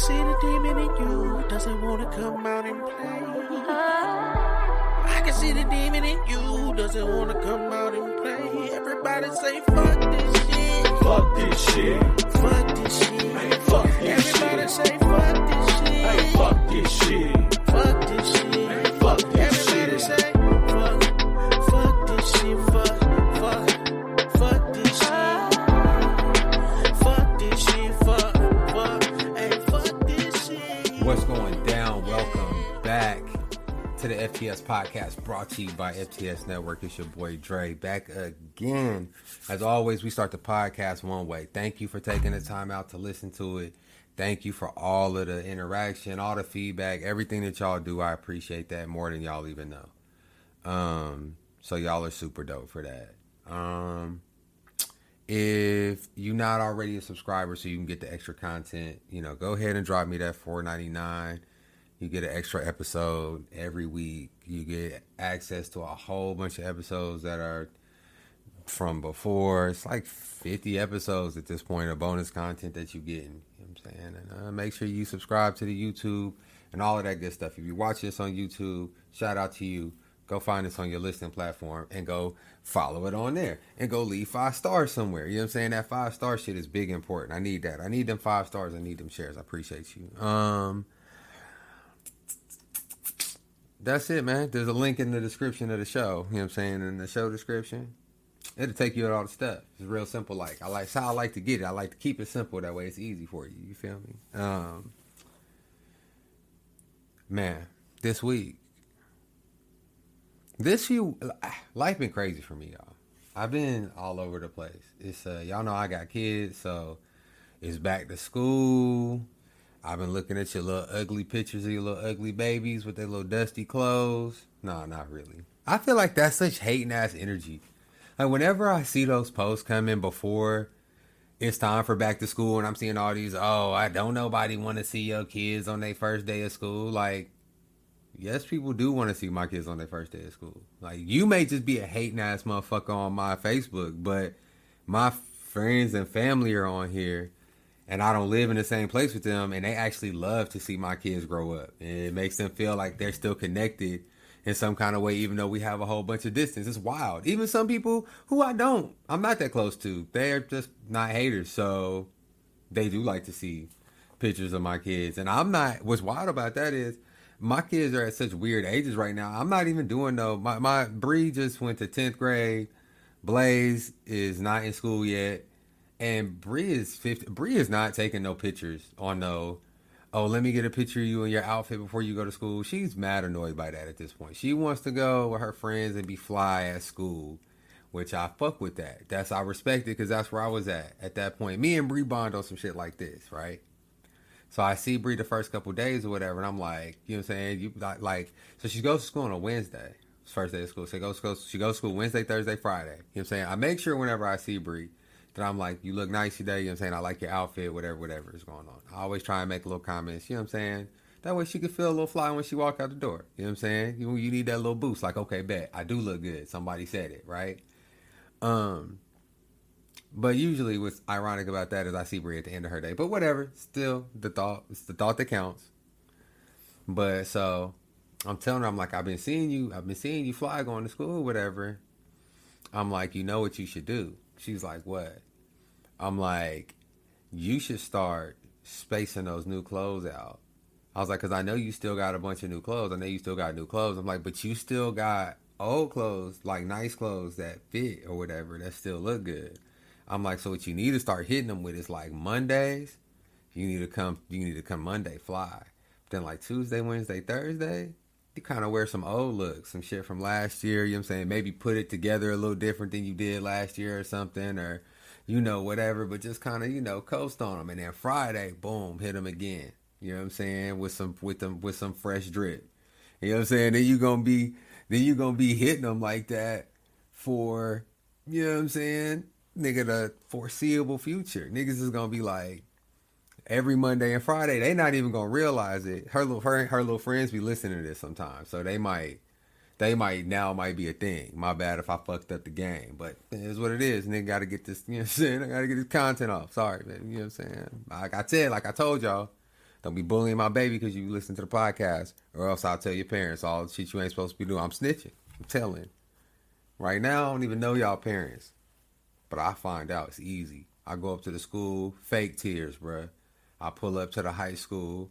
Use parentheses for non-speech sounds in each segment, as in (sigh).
see the demon in you. Doesn't wanna come out and play. I can see the demon in you. Doesn't wanna come out and play. Everybody say fuck this shit. Fuck this shit. Fuck this shit. Man, fuck this Everybody shit. say fuck this shit. Hey, fuck this shit. FTS podcast brought to you by FTS Network. It's your boy Dre back again. As always, we start the podcast one way. Thank you for taking the time out to listen to it. Thank you for all of the interaction, all the feedback, everything that y'all do. I appreciate that more than y'all even know. Um, so y'all are super dope for that. Um, if you're not already a subscriber so you can get the extra content you know go ahead and drop me that 4.99 you get an extra episode every week you get access to a whole bunch of episodes that are from before it's like 50 episodes at this point of bonus content that you're getting you know what i'm saying and uh, make sure you subscribe to the youtube and all of that good stuff if you watch this on youtube shout out to you go find us on your listening platform and go follow it on there and go leave five stars somewhere. You know what I'm saying? That five star shit is big important. I need that. I need them five stars. I need them shares. I appreciate you. Um that's it, man. There's a link in the description of the show. You know what I'm saying? In the show description. It'll take you at all the stuff. It's real simple. Like I like it's how I like to get it. I like to keep it simple that way it's easy for you. You feel me? Um Man, this week this few life been crazy for me, y'all. I've been all over the place. It's uh y'all know I got kids, so it's back to school. I've been looking at your little ugly pictures of your little ugly babies with their little dusty clothes. No, not really. I feel like that's such hating ass energy. Like whenever I see those posts coming before it's time for back to school and I'm seeing all these, oh, I don't nobody want to see your kids on their first day of school. Like yes, people do want to see my kids on their first day of school. Like you may just be a hating ass motherfucker on my Facebook, but my friends and family are on here, and I don't live in the same place with them, and they actually love to see my kids grow up. And it makes them feel like they're still connected in some kind of way, even though we have a whole bunch of distance. It's wild. Even some people who I don't, I'm not that close to, they're just not haters, so they do like to see pictures of my kids, and I'm not. What's wild about that is my kids are at such weird ages right now. I'm not even doing no. My my Bree just went to tenth grade. Blaze is not in school yet, and Bree is fifty. Bree is not taking no pictures on no. Oh, let me get a picture of you in your outfit before you go to school. She's mad annoyed by that at this point. She wants to go with her friends and be fly at school, which I fuck with that. That's I respect it because that's where I was at at that point. Me and Bree bond on some shit like this, right? So I see Bree the first couple days or whatever, and I'm like, you know what I'm saying? You like, so she goes to school on a Wednesday. First day of school. So she goes, she goes to school Wednesday, Thursday, Friday. You know what I'm saying? I make sure whenever I see Bree that I'm like, you look nice today, you know what I'm saying? I like your outfit, whatever, whatever is going on. I always try and make little comments, you know what I'm saying? That way she can feel a little fly when she walk out the door. You know what I'm saying? You, you need that little boost, like, okay, bet. I do look good. Somebody said it, right? Um but usually, what's ironic about that is I see Bree at the end of her day. But whatever, still the thought. It's the thought that counts. But so I'm telling her, I'm like, I've been seeing you. I've been seeing you fly going to school, whatever. I'm like, you know what you should do. She's like, what? I'm like, you should start spacing those new clothes out. I was like, because I know you still got a bunch of new clothes. I know you still got new clothes. I'm like, but you still got old clothes, like nice clothes that fit or whatever, that still look good. I'm like, so what you need to start hitting them with is like Mondays. You need to come. You need to come Monday fly. Then like Tuesday, Wednesday, Thursday, you kind of wear some old looks, some shit from last year. You know what I'm saying? Maybe put it together a little different than you did last year or something, or you know whatever. But just kind of you know coast on them, and then Friday, boom, hit them again. You know what I'm saying? With some with them with some fresh drip. You know what I'm saying? Then you gonna be then you gonna be hitting them like that for you know what I'm saying? nigga the foreseeable future. Niggas is gonna be like every Monday and Friday. They not even gonna realize it. Her little her, her little friends be listening to this sometimes, so they might they might now might be a thing. My bad if I fucked up the game, but it is what it is. Nigga got to get this. You know what I'm saying? (laughs) I got to get this content off. Sorry, man. You know what I'm saying? Like I said, like I told y'all, Don't be bullying my baby because you listen to the podcast, or else I'll tell your parents all the shit you ain't supposed to be doing. I'm snitching. I'm telling. Right now, I don't even know y'all parents, but I find out it's easy. I go up to the school, fake tears, bruh. I pull up to the high school.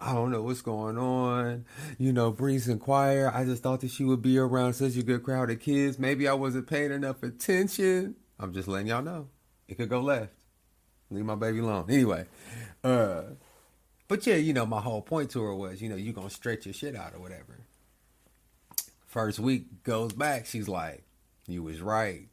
I don't know what's going on. You know, Bree's and Choir. I just thought that she would be around such a good crowd of kids. Maybe I wasn't paying enough attention. I'm just letting y'all know. It could go left. Leave my baby alone. Anyway, uh, but yeah, you know, my whole point to her was, you know, you gonna stretch your shit out or whatever. First week goes back, she's like, you was right.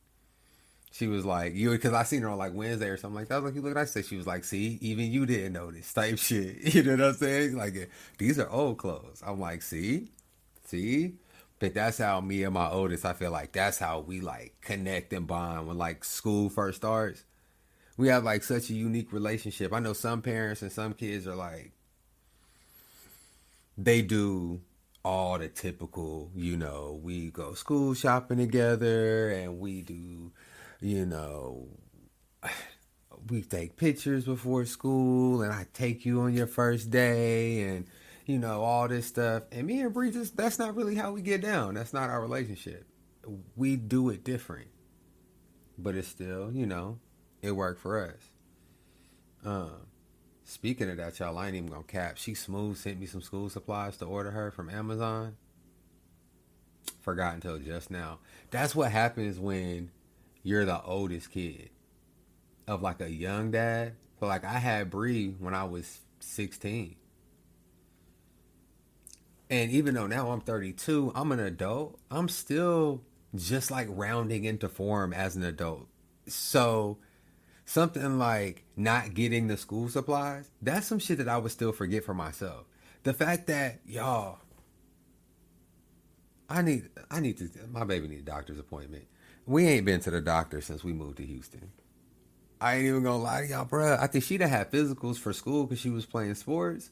She was like, you because I seen her on like Wednesday or something like that. I was like, you look at I said she was like, see, even you didn't notice type shit. (laughs) You know what I'm saying? Like these are old clothes. I'm like, see, see. But that's how me and my oldest, I feel like that's how we like connect and bond when like school first starts. We have like such a unique relationship. I know some parents and some kids are like they do all the typical, you know, we go school shopping together and we do, you know, (sighs) we take pictures before school and I take you on your first day and you know all this stuff. And me and Bree just that's not really how we get down. That's not our relationship. We do it different. But it's still, you know, it worked for us. Um Speaking of that, y'all, I ain't even gonna cap. She smooth sent me some school supplies to order her from Amazon. Forgot until just now. That's what happens when you're the oldest kid of like a young dad. But like I had Bree when I was 16. And even though now I'm 32, I'm an adult, I'm still just like rounding into form as an adult. So something like not getting the school supplies, that's some shit that I would still forget for myself. The fact that y'all I need I need to my baby need a doctor's appointment. We ain't been to the doctor since we moved to Houston. I ain't even gonna lie to y'all, bruh. I think she'd have had physicals for school because she was playing sports.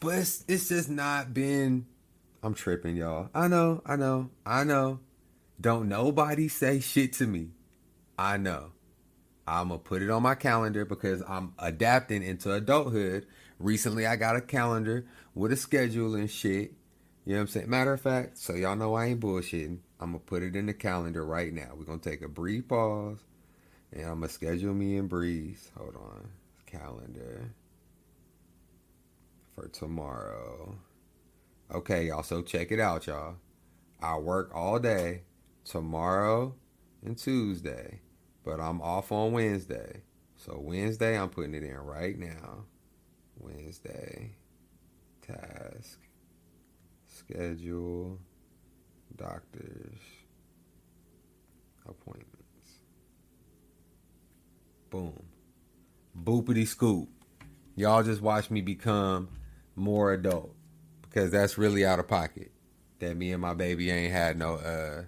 But it's, it's just not been I'm tripping, y'all. I know, I know, I know. Don't nobody say shit to me. I know. I'm gonna put it on my calendar because I'm adapting into adulthood. Recently, I got a calendar with a schedule and shit. You know what I'm saying? Matter of fact, so y'all know I ain't bullshitting. I'm gonna put it in the calendar right now. We're gonna take a brief pause, and I'm gonna schedule me and Breeze. Hold on, calendar for tomorrow. Okay, y'all. So check it out, y'all. I work all day tomorrow and Tuesday but I'm off on Wednesday. So Wednesday, I'm putting it in right now. Wednesday, task, schedule, doctors, appointments. Boom. Boopity scoop. Y'all just watch me become more adult because that's really out of pocket. That me and my baby ain't had no uh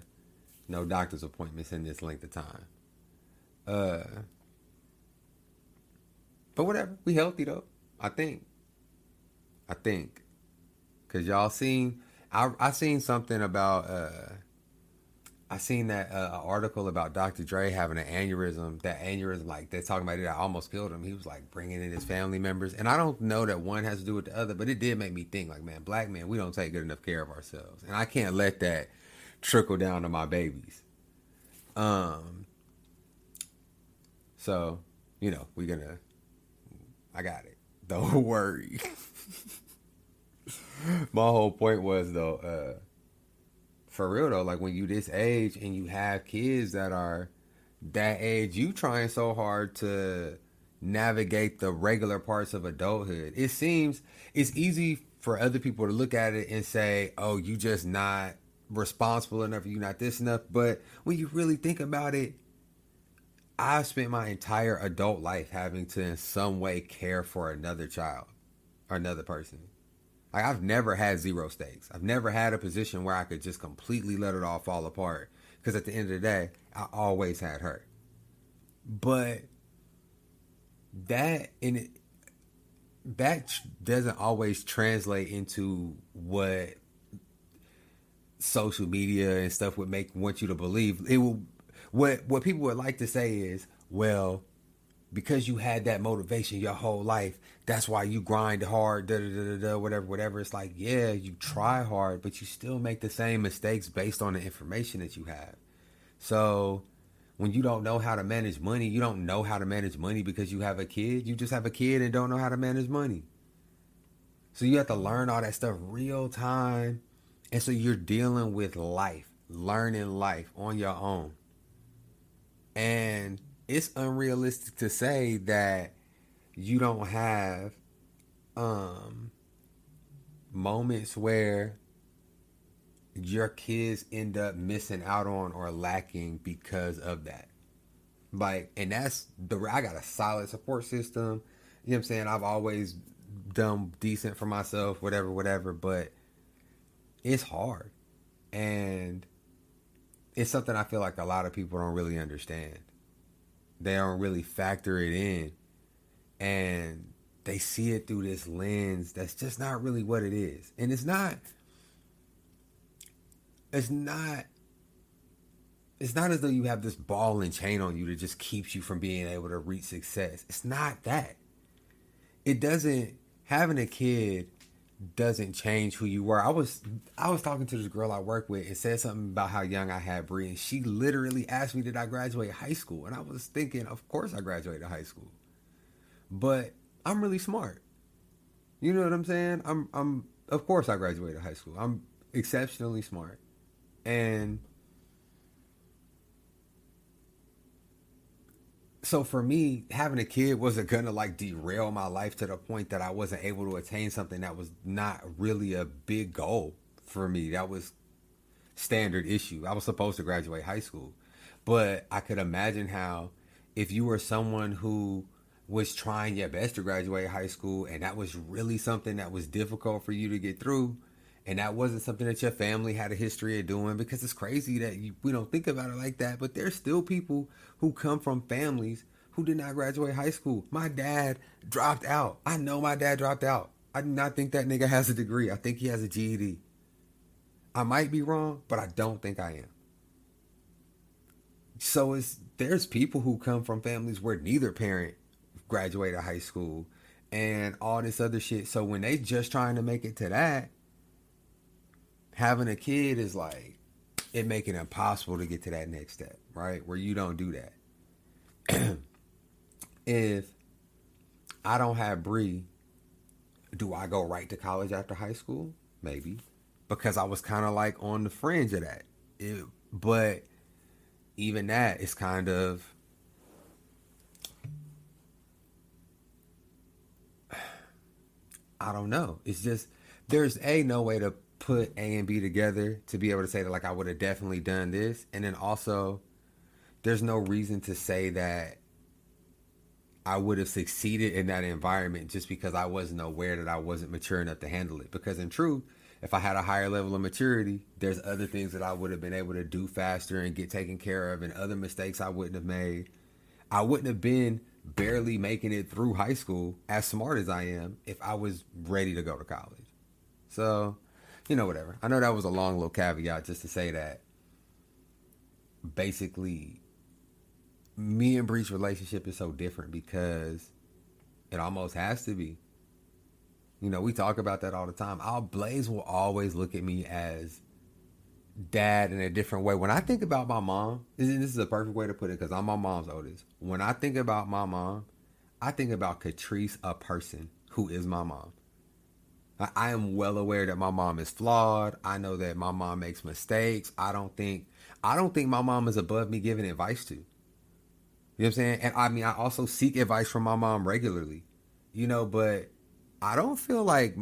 no doctor's appointments in this length of time. Uh, but whatever, we healthy though. I think. I think, cause y'all seen, I I seen something about. uh I seen that uh, article about Dr. Dre having an aneurysm. That aneurysm, like they're talking about it, I almost killed him. He was like bringing in his family members, and I don't know that one has to do with the other, but it did make me think, like, man, black men, we don't take good enough care of ourselves, and I can't let that trickle down to my babies. Um, so, you know, we're gonna. I got it. (laughs) Don't worry. (laughs) My whole point was though, uh, for real though, like when you this age and you have kids that are that age, you trying so hard to navigate the regular parts of adulthood. It seems it's easy for other people to look at it and say, "Oh, you just not responsible enough, you not this enough." But when you really think about it, I've spent my entire adult life having to, in some way, care for another child or another person. Like I've never had zero stakes. I've never had a position where I could just completely let it all fall apart. Because at the end of the day, I always had her. But that in it, that doesn't always translate into what social media and stuff would make want you to believe. It will what what people would like to say is, well, because you had that motivation your whole life, that's why you grind hard, da da da da whatever, whatever. It's like, yeah, you try hard, but you still make the same mistakes based on the information that you have. So when you don't know how to manage money, you don't know how to manage money because you have a kid. You just have a kid and don't know how to manage money. So you have to learn all that stuff real time. And so you're dealing with life, learning life on your own. And it's unrealistic to say that you don't have um moments where your kids end up missing out on or lacking because of that. Like, and that's the I got a solid support system. You know what I'm saying? I've always done decent for myself, whatever, whatever, but it's hard. And it's something I feel like a lot of people don't really understand. They don't really factor it in. And they see it through this lens that's just not really what it is. And it's not it's not it's not as though you have this ball and chain on you that just keeps you from being able to reach success. It's not that. It doesn't having a kid doesn't change who you were. I was I was talking to this girl I work with and said something about how young I had Bree, and she literally asked me, "Did I graduate high school?" And I was thinking, "Of course I graduated high school, but I'm really smart. You know what I'm saying? I'm I'm of course I graduated high school. I'm exceptionally smart, and so for me, having a kid wasn't gonna like derail my life to the point that I wasn't able to attain something that was not really a big goal for me. That was standard issue. I was supposed to graduate high school, but I could imagine how if you were someone who was trying your best to graduate high school and that was really something that was difficult for you to get through and that wasn't something that your family had a history of doing because it's crazy that you, we don't think about it like that but there's still people who come from families who did not graduate high school. My dad dropped out. I know my dad dropped out. I do not think that nigga has a degree. I think he has a ged i might be wrong but i don't think i am. So it's there's people who come from families where neither parent graduated high school and all this other shit. So when they just trying to make it to that having a kid is like it make it impossible to get to that next step, right? Where you don't do that. (clears throat) if I don't have Bree, do I go right to college after high school? Maybe. Because I was kind of like on the fringe of that. It, but even that is kind of (sighs) I don't know. It's just there's a no way to put A and B together to be able to say that like I would have definitely done this, and then also there's no reason to say that I would have succeeded in that environment just because I wasn't aware that I wasn't mature enough to handle it. Because in truth, if I had a higher level of maturity, there's other things that I would have been able to do faster and get taken care of, and other mistakes I wouldn't have made. I wouldn't have been barely making it through high school as smart as I am if I was ready to go to college. So, you know, whatever. I know that was a long little caveat just to say that basically me and Bree's relationship is so different because it almost has to be. You know, we talk about that all the time. Our Blaze will always look at me as dad in a different way. When I think about my mom, this is a perfect way to put it because I'm my mom's oldest. When I think about my mom, I think about Catrice, a person who is my mom. I am well aware that my mom is flawed. I know that my mom makes mistakes. I don't think I don't think my mom is above me giving advice to. You know what I'm saying? And I mean I also seek advice from my mom regularly. You know, but I don't feel like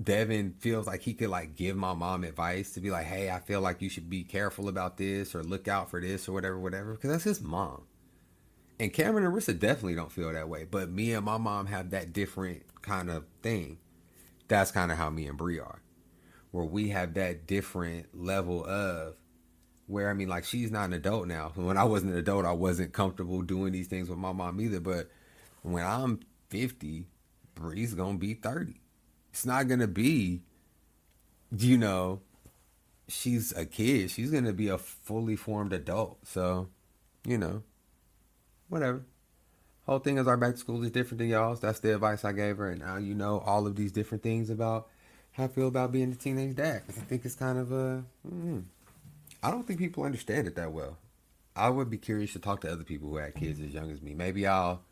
Devin feels like he could like give my mom advice to be like, "Hey, I feel like you should be careful about this or look out for this or whatever whatever" because that's his mom. And Cameron and Rissa definitely don't feel that way, but me and my mom have that different kind of thing that's kind of how me and Bree are, where we have that different level of where I mean, like she's not an adult now. (laughs) When I wasn't an adult, I wasn't comfortable doing these things with my mom either. But when I'm 50, Bree's gonna be 30. It's not gonna be, you know, she's a kid. She's gonna be a fully formed adult. So, you know, whatever. Whole thing is our back to school is different than y'all's. That's the advice I gave her, and now you know all of these different things about how I feel about being a teenage dad. I think it's kind of a. Mm, I don't think people understand it that well. I would be curious to talk to other people who had kids as young as me. Maybe I'll,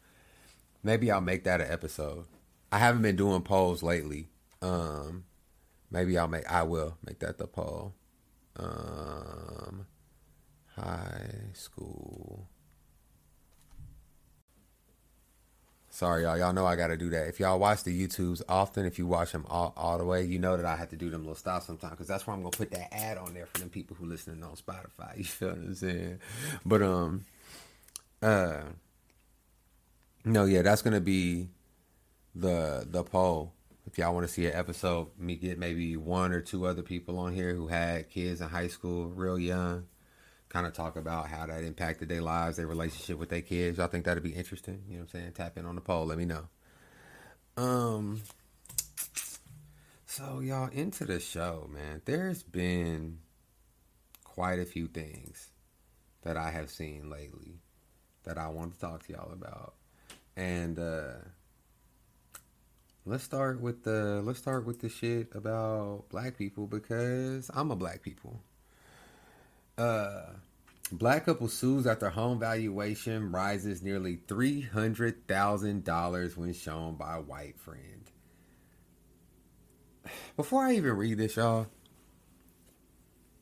maybe I'll make that an episode. I haven't been doing polls lately. Um, maybe I'll make. I will make that the poll. Um, high school. Sorry, y'all. Y'all know I got to do that. If y'all watch the YouTubes often, if you watch them all, all the way, you know that I have to do them little stops sometimes because that's where I'm gonna put that ad on there for them people who listening on Spotify. (laughs) You feel what I'm saying? But um, uh, no, yeah, that's gonna be the the poll. If y'all want to see an episode, me get maybe one or two other people on here who had kids in high school, real young, kind of talk about how that impacted their lives, their relationship with their kids. Y'all think that'd be interesting? You know what I'm saying? Tap in on the poll. Let me know. Um. So y'all into the show, man. There's been quite a few things that I have seen lately that I want to talk to y'all about, and uh let's start with the let's start with the shit about black people because I'm a black people. Uh, black couple sues after home valuation rises nearly three hundred thousand dollars when shown by white friend. (sighs) Before I even read this, y'all,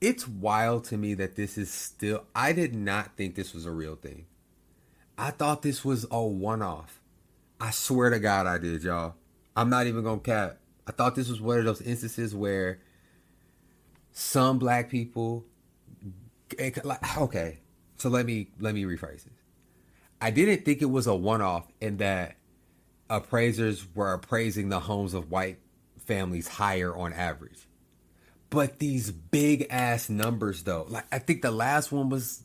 it's wild to me that this is still. I did not think this was a real thing. I thought this was a one-off. I swear to God, I did, y'all. I'm not even gonna cap. I thought this was one of those instances where some black people it- like (sighs) okay so let me let me rephrase this. I didn't think it was a one-off in that appraisers were appraising the homes of white families higher on average. But these big ass numbers though like i think the last one was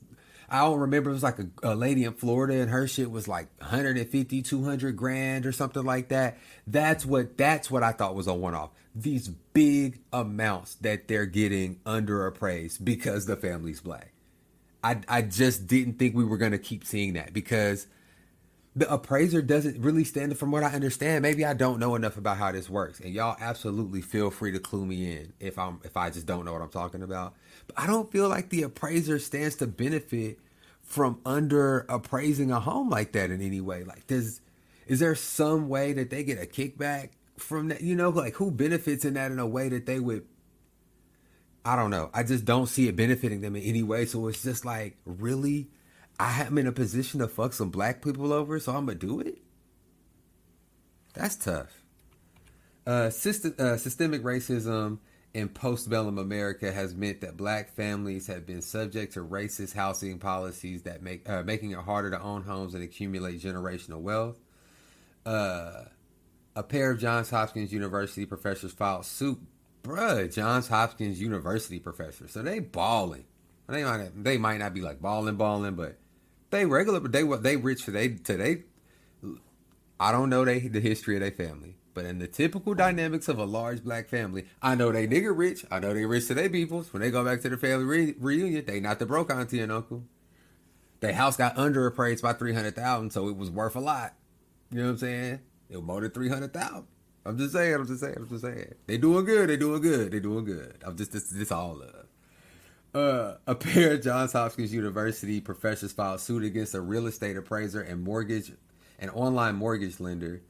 i don't remember it was like a, a lady in florida and her shit was like 150 200 grand or something like that. That's what that's what i thought was a one-off these big amounts that they're getting under appraised because the family's black i i just didn't think we were going to keep seeing that because the appraiser doesn't really stand from what I understand. Maybe I don't know enough about how this works, and y'all absolutely feel free to clue me in if I'm if I just don't know what I'm talking about. But I don't feel like the appraiser stands to benefit from under appraising a home like that in any way. Like, does is there some way that they get a kickback from that? You know, like who benefits in that in a way that they would I don't know. I just don't see it benefiting them in any way. So it's just like, really? I am in a position to fuck some black people over, so I'm gonna do it. That's tough. Uh, system, uh, systemic racism in postbellum America has meant that black families have been subject to racist housing policies that make uh, making it harder to own homes and accumulate generational wealth. Uh, a pair of Johns Hopkins University professors filed suit. Bruh, Johns Hopkins University professors, so they balling. They might they might not be like balling balling, but they regular. But they they rich. They today. I don't know they the history of their family, but in the typical dynamics of a large black family, I know they nigga rich. I know they rich to their peoples. When they go back to the family re- reunion, they not the broke auntie and uncle. Their house got under appraised by three hundred thousand, so it was worth a lot. You know what I'm saying? It was more than three hundred thousand. I'm just saying. I'm just saying. I'm just saying. They doing good. They doing good. They doing good. I'm just this. This all love. Uh, a pair of Johns Hopkins University professors filed suit against a real estate appraiser and mortgage, an online mortgage lender,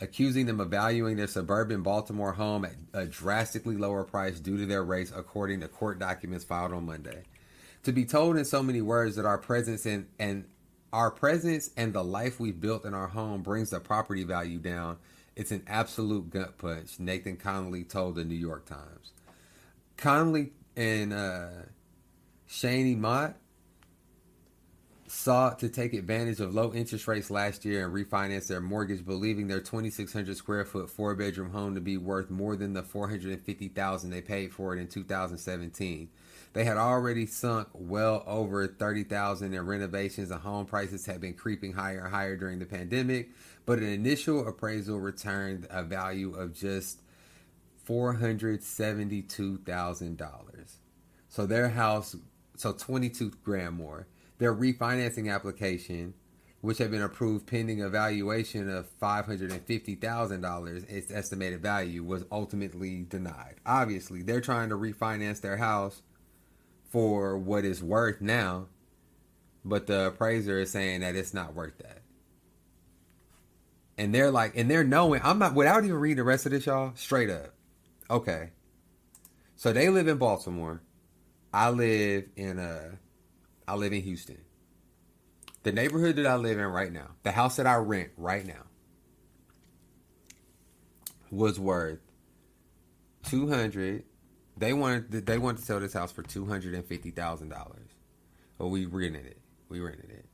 accusing them of valuing their suburban Baltimore home at a drastically lower price due to their race, according to court documents filed on Monday. To be told in so many words that our presence and and our presence and the life we've built in our home brings the property value down. It's an absolute gut punch, Nathan Connolly told the New York Times. Connolly and uh, Shani Mott sought to take advantage of low interest rates last year and refinance their mortgage, believing their 2,600 square foot four bedroom home to be worth more than the 450,000 they paid for it in 2017. They had already sunk well over 30,000 in renovations and home prices had been creeping higher and higher during the pandemic, but an initial appraisal returned a value of just $472,000. So their house, so 22 grand more. Their refinancing application which had been approved pending a valuation of $550,000, its estimated value was ultimately denied. Obviously, they're trying to refinance their house for what it's worth now, but the appraiser is saying that it's not worth that. And they're like, and they're knowing, I'm not, without even reading the rest of this, y'all, straight up. Okay. So they live in Baltimore. I live in, uh, I live in Houston. The neighborhood that I live in right now, the house that I rent right now, was worth two hundred. They wanted they wanted to sell this house for two hundred and fifty thousand dollars, but we rented it. We rented it.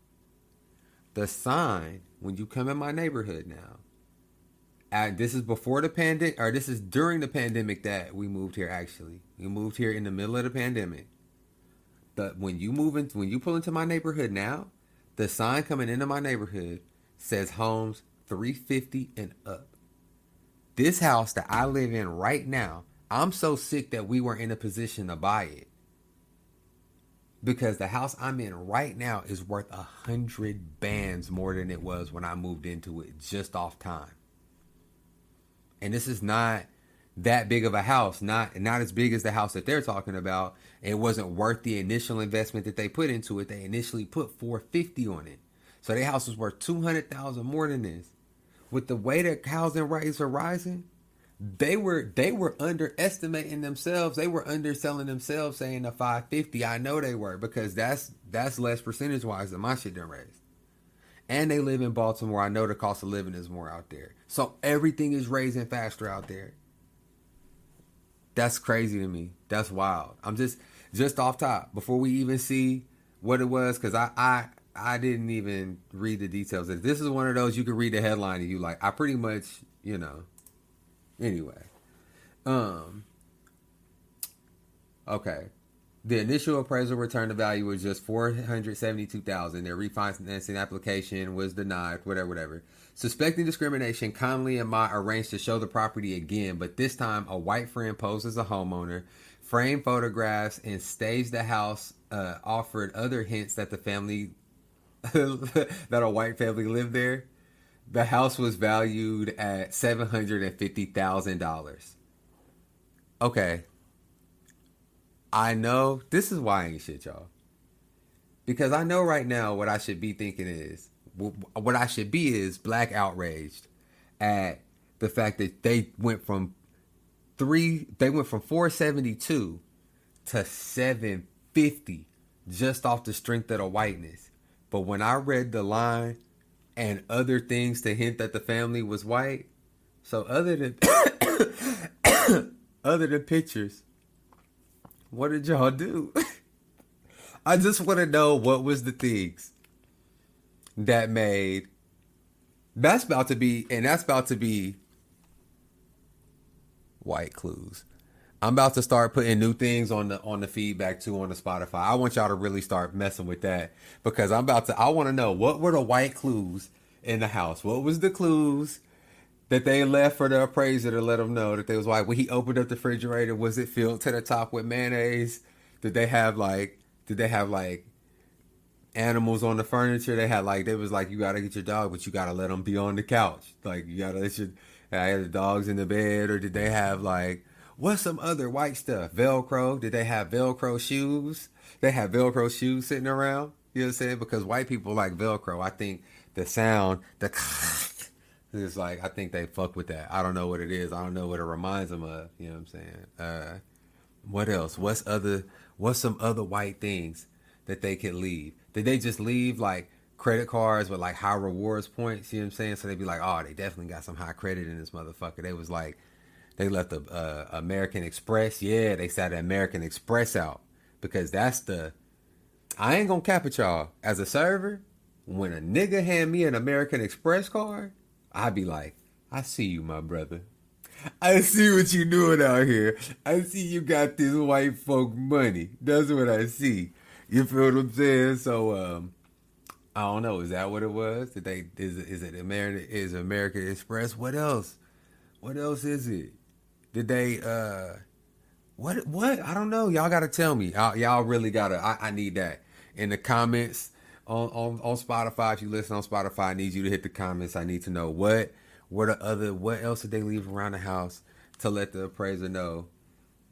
The sign when you come in my neighborhood now, and this is before the pandemic, or this is during the pandemic that we moved here. Actually, we moved here in the middle of the pandemic. The when you move in, when you pull into my neighborhood now, the sign coming into my neighborhood says homes 350 and up. This house that I live in right now, I'm so sick that we were in a position to buy it. Because the house I'm in right now is worth a hundred bands more than it was when I moved into it just off time. And this is not that big of a house, not not as big as the house that they're talking about. It wasn't worth the initial investment that they put into it. They initially put 450 on it. So their house was worth 200,000 more than this. With the way that housing rates are rising, they were they were underestimating themselves. They were underselling themselves saying the 550. I know they were because that's that's less percentage wise than my shit done raised. And they live in Baltimore. I know the cost of living is more out there. So everything is raising faster out there. That's crazy to me. That's wild. I'm just just off top before we even see what it was because I I I didn't even read the details. This is one of those you can read the headline and you like. I pretty much you know. Anyway, um. Okay, the initial appraisal return to value was just four hundred seventy-two thousand. Their refinancing application was denied. Whatever, whatever. Suspecting discrimination, Conley and Mott arranged to show the property again, but this time a white friend posed as a homeowner, framed photographs, and staged the house. Uh, offered other hints that the family, (laughs) that a white family lived there. The house was valued at seven hundred and fifty thousand dollars. Okay, I know this is why I ain't shit, y'all. Because I know right now what I should be thinking is what I should be is black outraged at the fact that they went from three, they went from 472 to 750 just off the strength of the whiteness. But when I read the line and other things to hint that the family was white, so other than (coughs) other than pictures, what did y'all do? (laughs) I just want to know what was the things that made that's about to be and that's about to be white clues. I'm about to start putting new things on the on the feedback too on the Spotify. I want y'all to really start messing with that because I'm about to I want to know what were the white clues in the house? What was the clues that they left for the appraiser to let them know that they was white? When he opened up the refrigerator, was it filled to the top with mayonnaise? Did they have like did they have like animals on the furniture. They had like they was like you gotta get your dog, but you gotta let them be on the couch. Like you gotta let your I had the dogs in the bed, or did they have like what's some other white stuff? Velcro? Did they have Velcro shoes? They have Velcro shoes sitting around. You know what I'm saying? Because white people like Velcro. I think the sound, the (laughs) it's like I think they fuck with that. I don't know what it is. I don't know what it reminds them of. You know what I'm saying? Uh, what else? What's other? What's some other white things that they could leave? Did they just leave like credit cards with like high rewards points? You know what I'm saying? So they'd be like, oh, they definitely got some high credit in this motherfucker. They was like, they left the uh, American Express. Yeah, they sat the American Express out because that's the. I ain't gonna cap it, y'all. As a server, when a nigga hand me an American Express card, I'd be like, I see you, my brother. I see what you doing out here. I see you got this white folk money. That's what I see. You feel what I'm saying? So um, I don't know. Is that what it was? Did they is is it American is American Express? What else? What else is it? Did they uh what what? I don't know. Y'all gotta tell me. Y'all, y'all really gotta I, I need that in the comments on, on on Spotify. If you listen on Spotify, I need you to hit the comments. I need to know what what are other what else did they leave around the house to let the appraiser know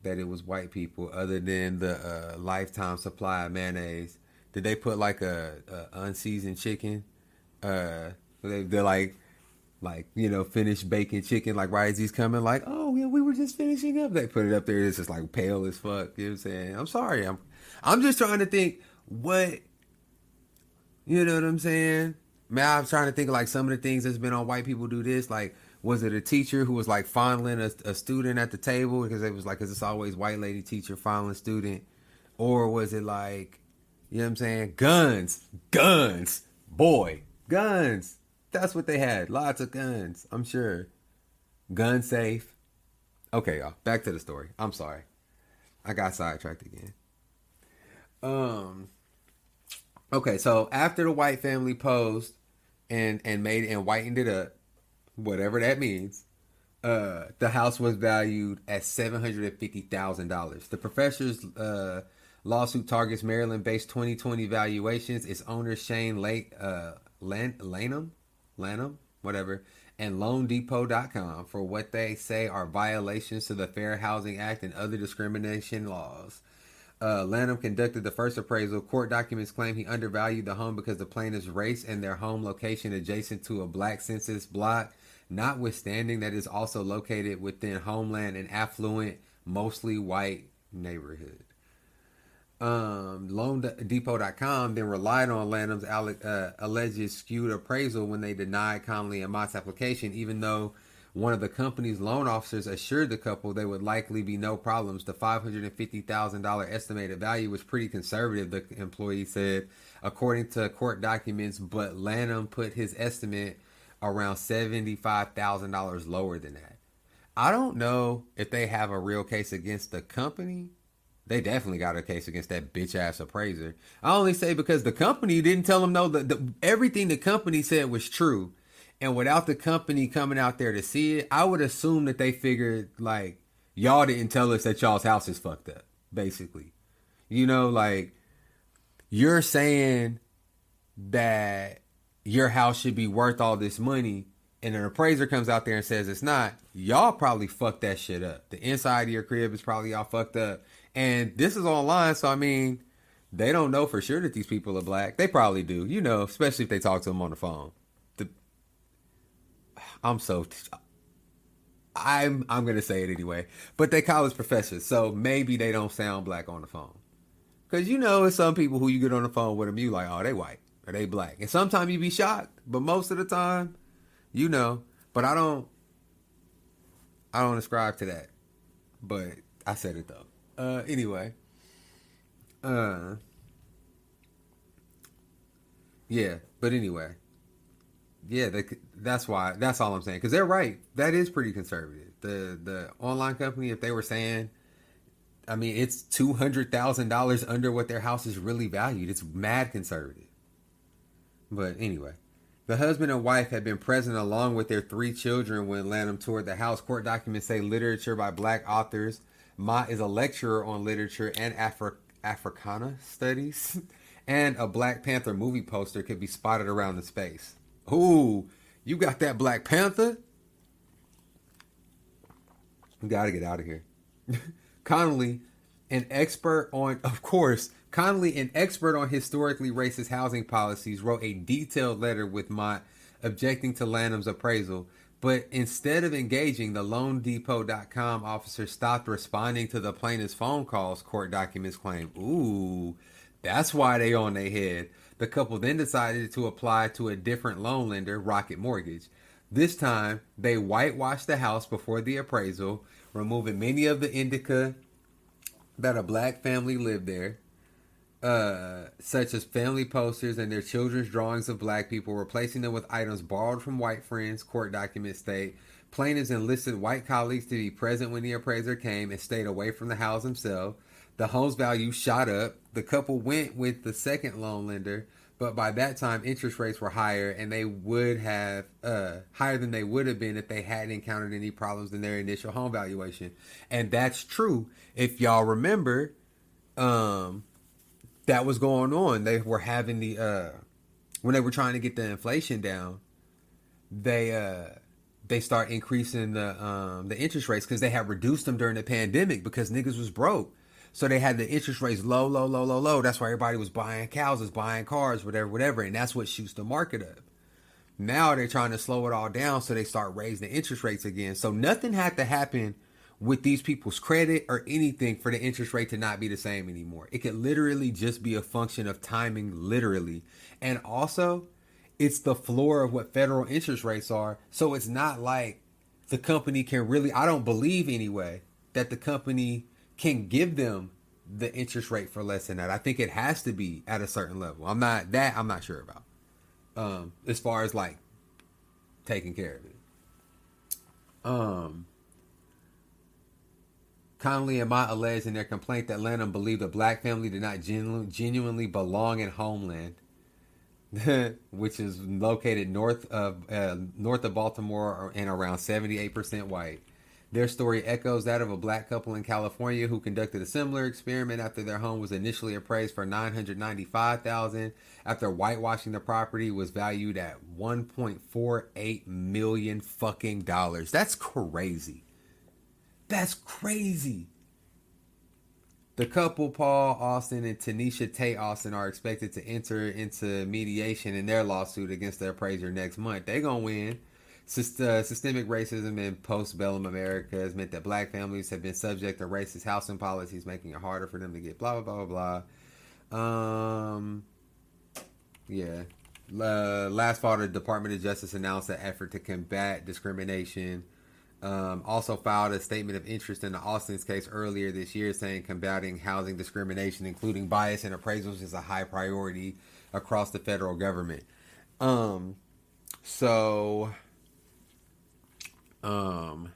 that it was white people other than the uh, lifetime supply of mayonnaise. Did they put like a, a unseasoned chicken? Uh, they, they're like like you know finished baking chicken like why is he's coming? Like oh yeah we were just finishing up. They put it up there. It's just like pale as fuck. You know what I'm saying? I'm sorry. I'm I'm just trying to think what you know what I'm saying? Man I'm trying to think like some of the things that's been on white people do this. Like was it a teacher who was like fondling a, a student at the table? Because it was like because it's always white lady teacher fondling student. Or was it like you know what I'm saying guns guns boy guns that's what they had. Lots of guns, I'm sure. Gun safe. Okay, y'all. Back to the story. I'm sorry. I got sidetracked again. Um Okay, so after the white family posed and and made and whitened it up, whatever that means, uh the house was valued at seven hundred and fifty thousand dollars. The professor's uh lawsuit targets Maryland-based 2020 valuations. Its owner Shane Lake uh Lan- Lanham Lanham, whatever, and LoanDepot.com for what they say are violations to the Fair Housing Act and other discrimination laws. Uh, Lanham conducted the first appraisal. Court documents claim he undervalued the home because the plaintiff's race and their home location adjacent to a black census block, notwithstanding that is also located within homeland and affluent, mostly white neighborhood um, LoanDepot.com then relied on Lanham's uh, alleged skewed appraisal when they denied Conley and Mott's application, even though one of the company's loan officers assured the couple there would likely be no problems. The $550,000 estimated value was pretty conservative, the employee said, according to court documents, but Lanham put his estimate around $75,000 lower than that. I don't know if they have a real case against the company they definitely got a case against that bitch ass appraiser. I only say because the company didn't tell them no. The, the, everything the company said was true, and without the company coming out there to see it, I would assume that they figured like y'all didn't tell us that y'all's house is fucked up. Basically, you know, like you're saying that your house should be worth all this money, and an appraiser comes out there and says it's not. Y'all probably fucked that shit up. The inside of your crib is probably all fucked up and this is online, so I mean, they don't know for sure that these people are black. They probably do, you know, especially if they talk to them on the phone. The, I'm so. I'm I'm gonna say it anyway, but they college professors, so maybe they don't sound black on the phone. Cause you know, it's some people who you get on the phone with them, you like, oh, they white or they black, and sometimes you be shocked, but most of the time, you know. But I don't, I don't ascribe to that. But I said it though. Uh, anyway. Uh. Yeah, but anyway. Yeah, they, that's why. That's all I'm saying. Because they're right. That is pretty conservative. The the online company, if they were saying, I mean, it's two hundred thousand dollars under what their house is really valued. It's mad conservative. But anyway, the husband and wife had been present along with their three children when Lanham toured the house. Court documents say literature by black authors Mott is a lecturer on literature and Afri- Africana studies, (laughs) and a Black Panther movie poster could be spotted around the space. Ooh, you got that Black Panther? We gotta get out of here. (laughs) Connolly, an expert on, (laughs) of course, Connolly, an expert on historically racist housing policies, wrote a detailed letter with Mott objecting to Lanham's appraisal but instead of engaging, the loandepot.com officer stopped responding to the plaintiff's phone calls, court documents claim. Ooh, that's why they on their head. The couple then decided to apply to a different loan lender, Rocket Mortgage. This time, they whitewashed the house before the appraisal, removing many of the indica that a black family lived there uh, such as family posters and their children's drawings of black people, replacing them with items borrowed from white friends, court documents state. Plaintiffs enlisted white colleagues to be present when the appraiser came and stayed away from the house himself. The home's value shot up. The couple went with the second loan lender, but by that time interest rates were higher and they would have uh, higher than they would have been if they hadn't encountered any problems in their initial home valuation. And that's true. If y'all remember, um, that was going on. They were having the uh when they were trying to get the inflation down, they uh they start increasing the um the interest rates because they had reduced them during the pandemic because niggas was broke. So they had the interest rates low, low, low, low, low. That's why everybody was buying houses, buying cars, whatever, whatever, and that's what shoots the market up. Now they're trying to slow it all down, so they start raising the interest rates again. So nothing had to happen with these people's credit or anything for the interest rate to not be the same anymore. It could literally just be a function of timing, literally. And also, it's the floor of what federal interest rates are. So it's not like the company can really, I don't believe anyway, that the company can give them the interest rate for less than that. I think it has to be at a certain level. I'm not, that I'm not sure about. Um, as far as like taking care of it. Um, Connolly and Mott alleged in their complaint that Lanham believed a black family did not genu- genuinely belong in Homeland, (laughs) which is located north of uh, north of Baltimore and around 78% white. Their story echoes that of a black couple in California who conducted a similar experiment after their home was initially appraised for 995,000 after whitewashing the property was valued at 1.48 million fucking dollars. That's crazy. That's crazy. The couple, Paul Austin and Tenisha Tate Austin, are expected to enter into mediation in their lawsuit against the appraiser next month. They're gonna win. Syst- uh, systemic racism in postbellum America has meant that black families have been subject to racist housing policies, making it harder for them to get blah blah blah blah blah. Um, yeah. Uh, last fall, the Department of Justice announced an effort to combat discrimination. Um, also filed a statement of interest in the Austin's case earlier this year, saying combating housing discrimination, including bias and appraisals, is a high priority across the federal government. Um, so, um,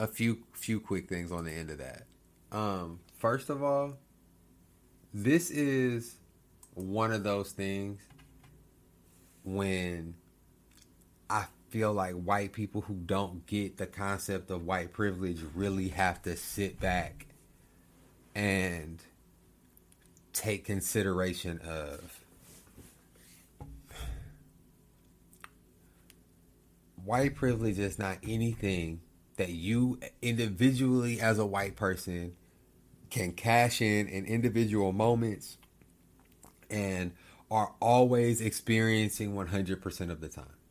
a few few quick things on the end of that. Um, first of all, this is one of those things when I feel like white people who don't get the concept of white privilege really have to sit back and take consideration of white privilege is not anything that you individually as a white person can cash in in individual moments and are always experiencing 100% of the time.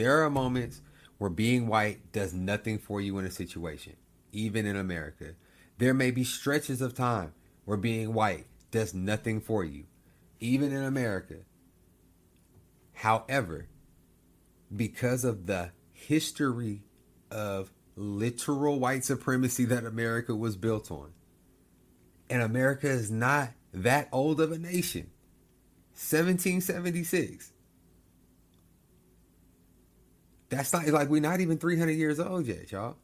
There are moments where being white does nothing for you in a situation, even in America. There may be stretches of time where being white does nothing for you, even in America. However, because of the history of literal white supremacy that America was built on, and America is not that old of a nation. 1776. That's not like we're not even 300 years old yet, y'all.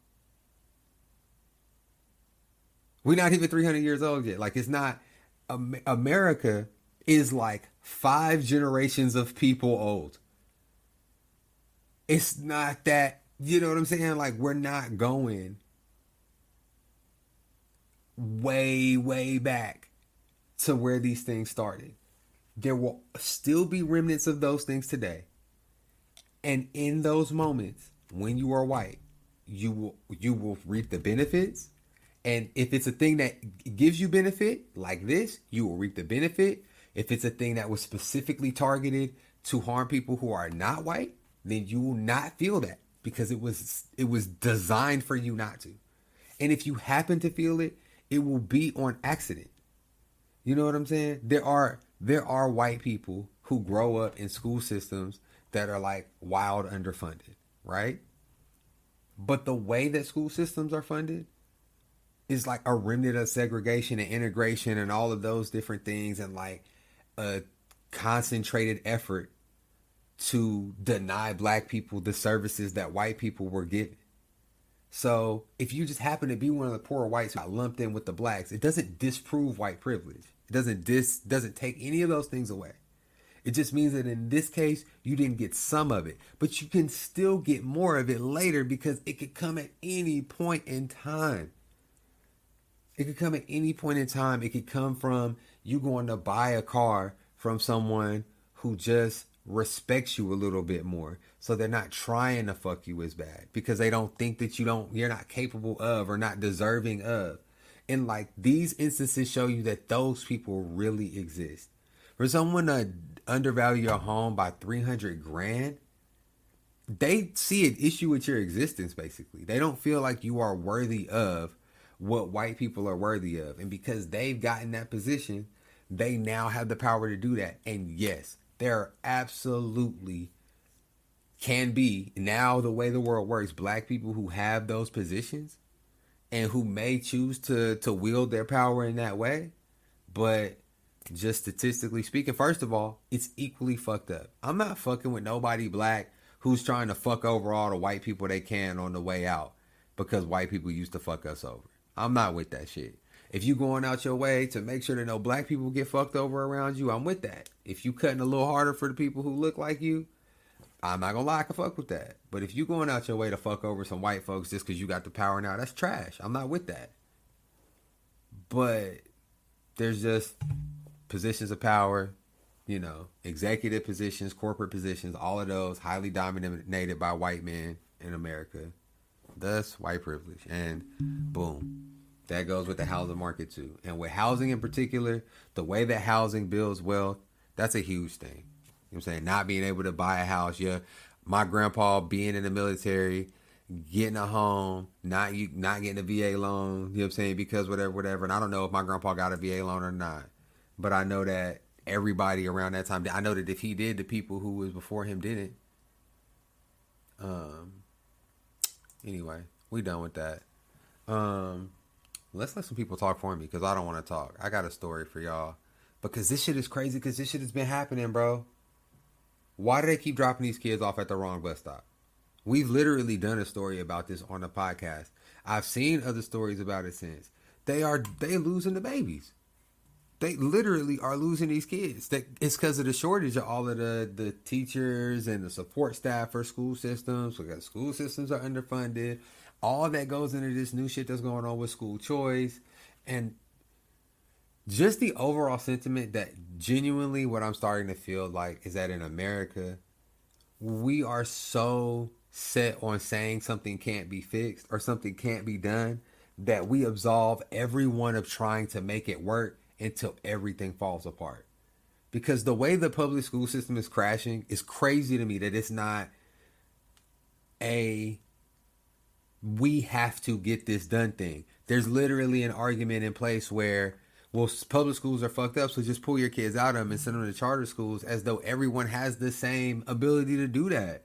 We're not even 300 years old yet. Like it's not America is like five generations of people old. It's not that, you know what I'm saying? Like we're not going way way back to where these things started. There will still be remnants of those things today. And in those moments, when you are white, you will you will reap the benefits. And if it's a thing that gives you benefit, like this, you will reap the benefit. If it's a thing that was specifically targeted to harm people who are not white, then you will not feel that because it was it was designed for you not to. And if you happen to feel it, it will be on accident. You know what I'm saying? There are there are white people who grow up in school systems that are like wild underfunded, right? But the way that school systems are funded is like a remnant of segregation and integration and all of those different things and like a concentrated effort to deny black people the services that white people were given. So if you just happen to be one of the poor whites who got lumped in with the blacks, it doesn't disprove white privilege. It doesn't dis doesn't take any of those things away. It just means that in this case, you didn't get some of it, but you can still get more of it later because it could come at any point in time. It could come at any point in time. It could come from you going to buy a car from someone who just respects you a little bit more. So they're not trying to fuck you as bad because they don't think that you don't you're not capable of or not deserving of. And like these instances show you that those people really exist. For someone to undervalue your home by 300 grand, they see an issue with your existence basically. They don't feel like you are worthy of what white people are worthy of. And because they've gotten that position, they now have the power to do that. And yes, there absolutely can be now the way the world works, black people who have those positions and who may choose to to wield their power in that way. But just statistically speaking, first of all, it's equally fucked up. I'm not fucking with nobody black who's trying to fuck over all the white people they can on the way out because white people used to fuck us over. I'm not with that shit. If you going out your way to make sure that no black people get fucked over around you, I'm with that. If you cutting a little harder for the people who look like you, I'm not gonna lie, I can fuck with that. But if you going out your way to fuck over some white folks just because you got the power now, that's trash. I'm not with that. But there's just positions of power, you know, executive positions, corporate positions, all of those highly dominated by white men in America. Thus, white privilege. And boom. That goes with the housing market too. And with housing in particular, the way that housing builds wealth, that's a huge thing. You know what I'm saying? Not being able to buy a house. Yeah. My grandpa being in the military, getting a home, not you not getting a VA loan, you know what I'm saying? Because whatever, whatever. And I don't know if my grandpa got a VA loan or not. But I know that everybody around that time I know that if he did, the people who was before him didn't. Um anyway, we done with that. Um let's let some people talk for me because I don't want to talk. I got a story for y'all because this shit is crazy because this shit has been happening, bro. Why do they keep dropping these kids off at the wrong bus stop? We've literally done a story about this on the podcast. I've seen other stories about it since. They are they losing the babies. They literally are losing these kids. That it's because of the shortage of all of the the teachers and the support staff for school systems. Because school systems are underfunded all that goes into this new shit that's going on with school choice and just the overall sentiment that genuinely what I'm starting to feel like is that in America we are so set on saying something can't be fixed or something can't be done that we absolve everyone of trying to make it work until everything falls apart. Because the way the public school system is crashing is crazy to me that it's not a we have to get this done thing. There's literally an argument in place where, well, public schools are fucked up, so just pull your kids out of them and send them to charter schools as though everyone has the same ability to do that.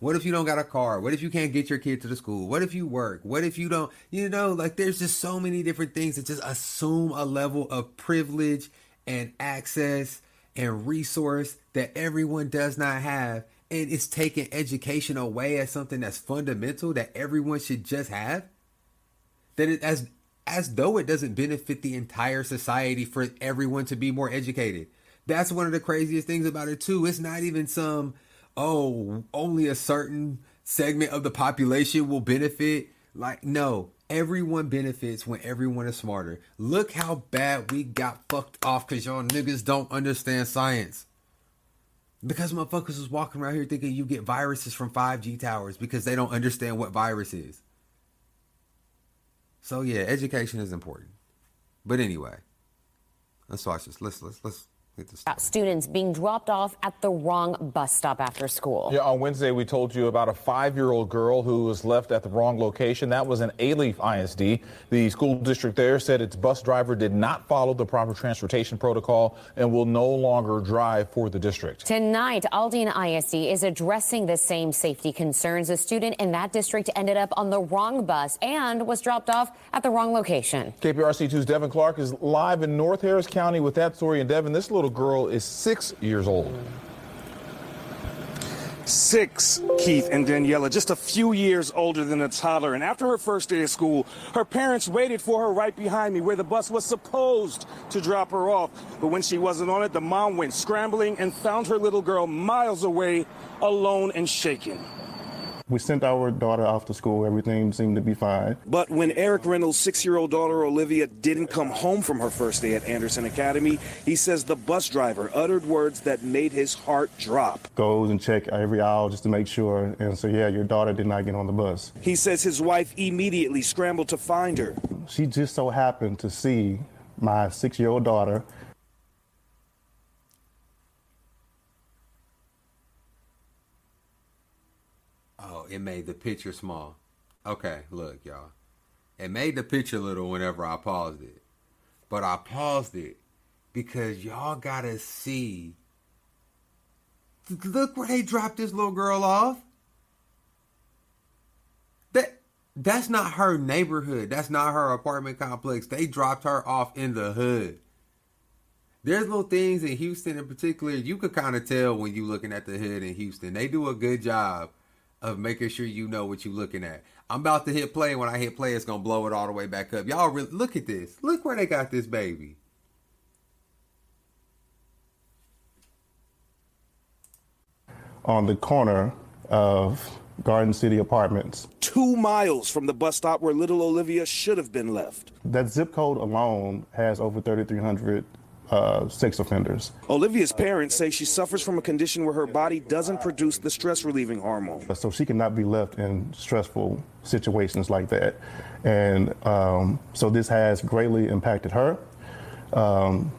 What if you don't got a car? What if you can't get your kid to the school? What if you work? What if you don't, you know, like there's just so many different things that just assume a level of privilege and access and resource that everyone does not have and it's taking education away as something that's fundamental that everyone should just have that it as as though it doesn't benefit the entire society for everyone to be more educated that's one of the craziest things about it too it's not even some oh only a certain segment of the population will benefit like no everyone benefits when everyone is smarter look how bad we got fucked off because y'all niggas don't understand science because motherfuckers is walking around here thinking you get viruses from 5G towers because they don't understand what virus is. So yeah, education is important. But anyway, let's watch this. Let's let's let's Students being dropped off at the wrong bus stop after school. Yeah, on Wednesday, we told you about a five year old girl who was left at the wrong location. That was an Alief ISD. The school district there said its bus driver did not follow the proper transportation protocol and will no longer drive for the district. Tonight, Aldine ISD is addressing the same safety concerns. A student in that district ended up on the wrong bus and was dropped off at the wrong location. KPRC 2's Devin Clark is live in North Harris County with that story. And Devin, this little girl is six years old. Six, Keith and Daniela, just a few years older than a toddler. And after her first day of school, her parents waited for her right behind me where the bus was supposed to drop her off. But when she wasn't on it, the mom went scrambling and found her little girl miles away, alone and shaken. We sent our daughter off to school. Everything seemed to be fine. But when Eric Reynolds' six year old daughter Olivia didn't come home from her first day at Anderson Academy, he says the bus driver uttered words that made his heart drop. Goes and check every aisle just to make sure. And so, yeah, your daughter did not get on the bus. He says his wife immediately scrambled to find her. She just so happened to see my six year old daughter Oh, it made the picture small. Okay, look, y'all. It made the picture little whenever I paused it. But I paused it because y'all gotta see. Look where they dropped this little girl off. That that's not her neighborhood. That's not her apartment complex. They dropped her off in the hood. There's little things in Houston in particular you could kind of tell when you're looking at the hood in Houston. They do a good job of making sure you know what you're looking at. I'm about to hit play. When I hit play, it's gonna blow it all the way back up. Y'all really look at this. Look where they got this baby. on the corner of Garden City Apartments. Two miles from the bus stop where little Olivia should have been left. That zip code alone has over 3,300 uh, sex offenders. Olivia's parents say she suffers from a condition where her body doesn't produce the stress relieving hormone. So she cannot be left in stressful situations like that. And um, so this has greatly impacted her. Um,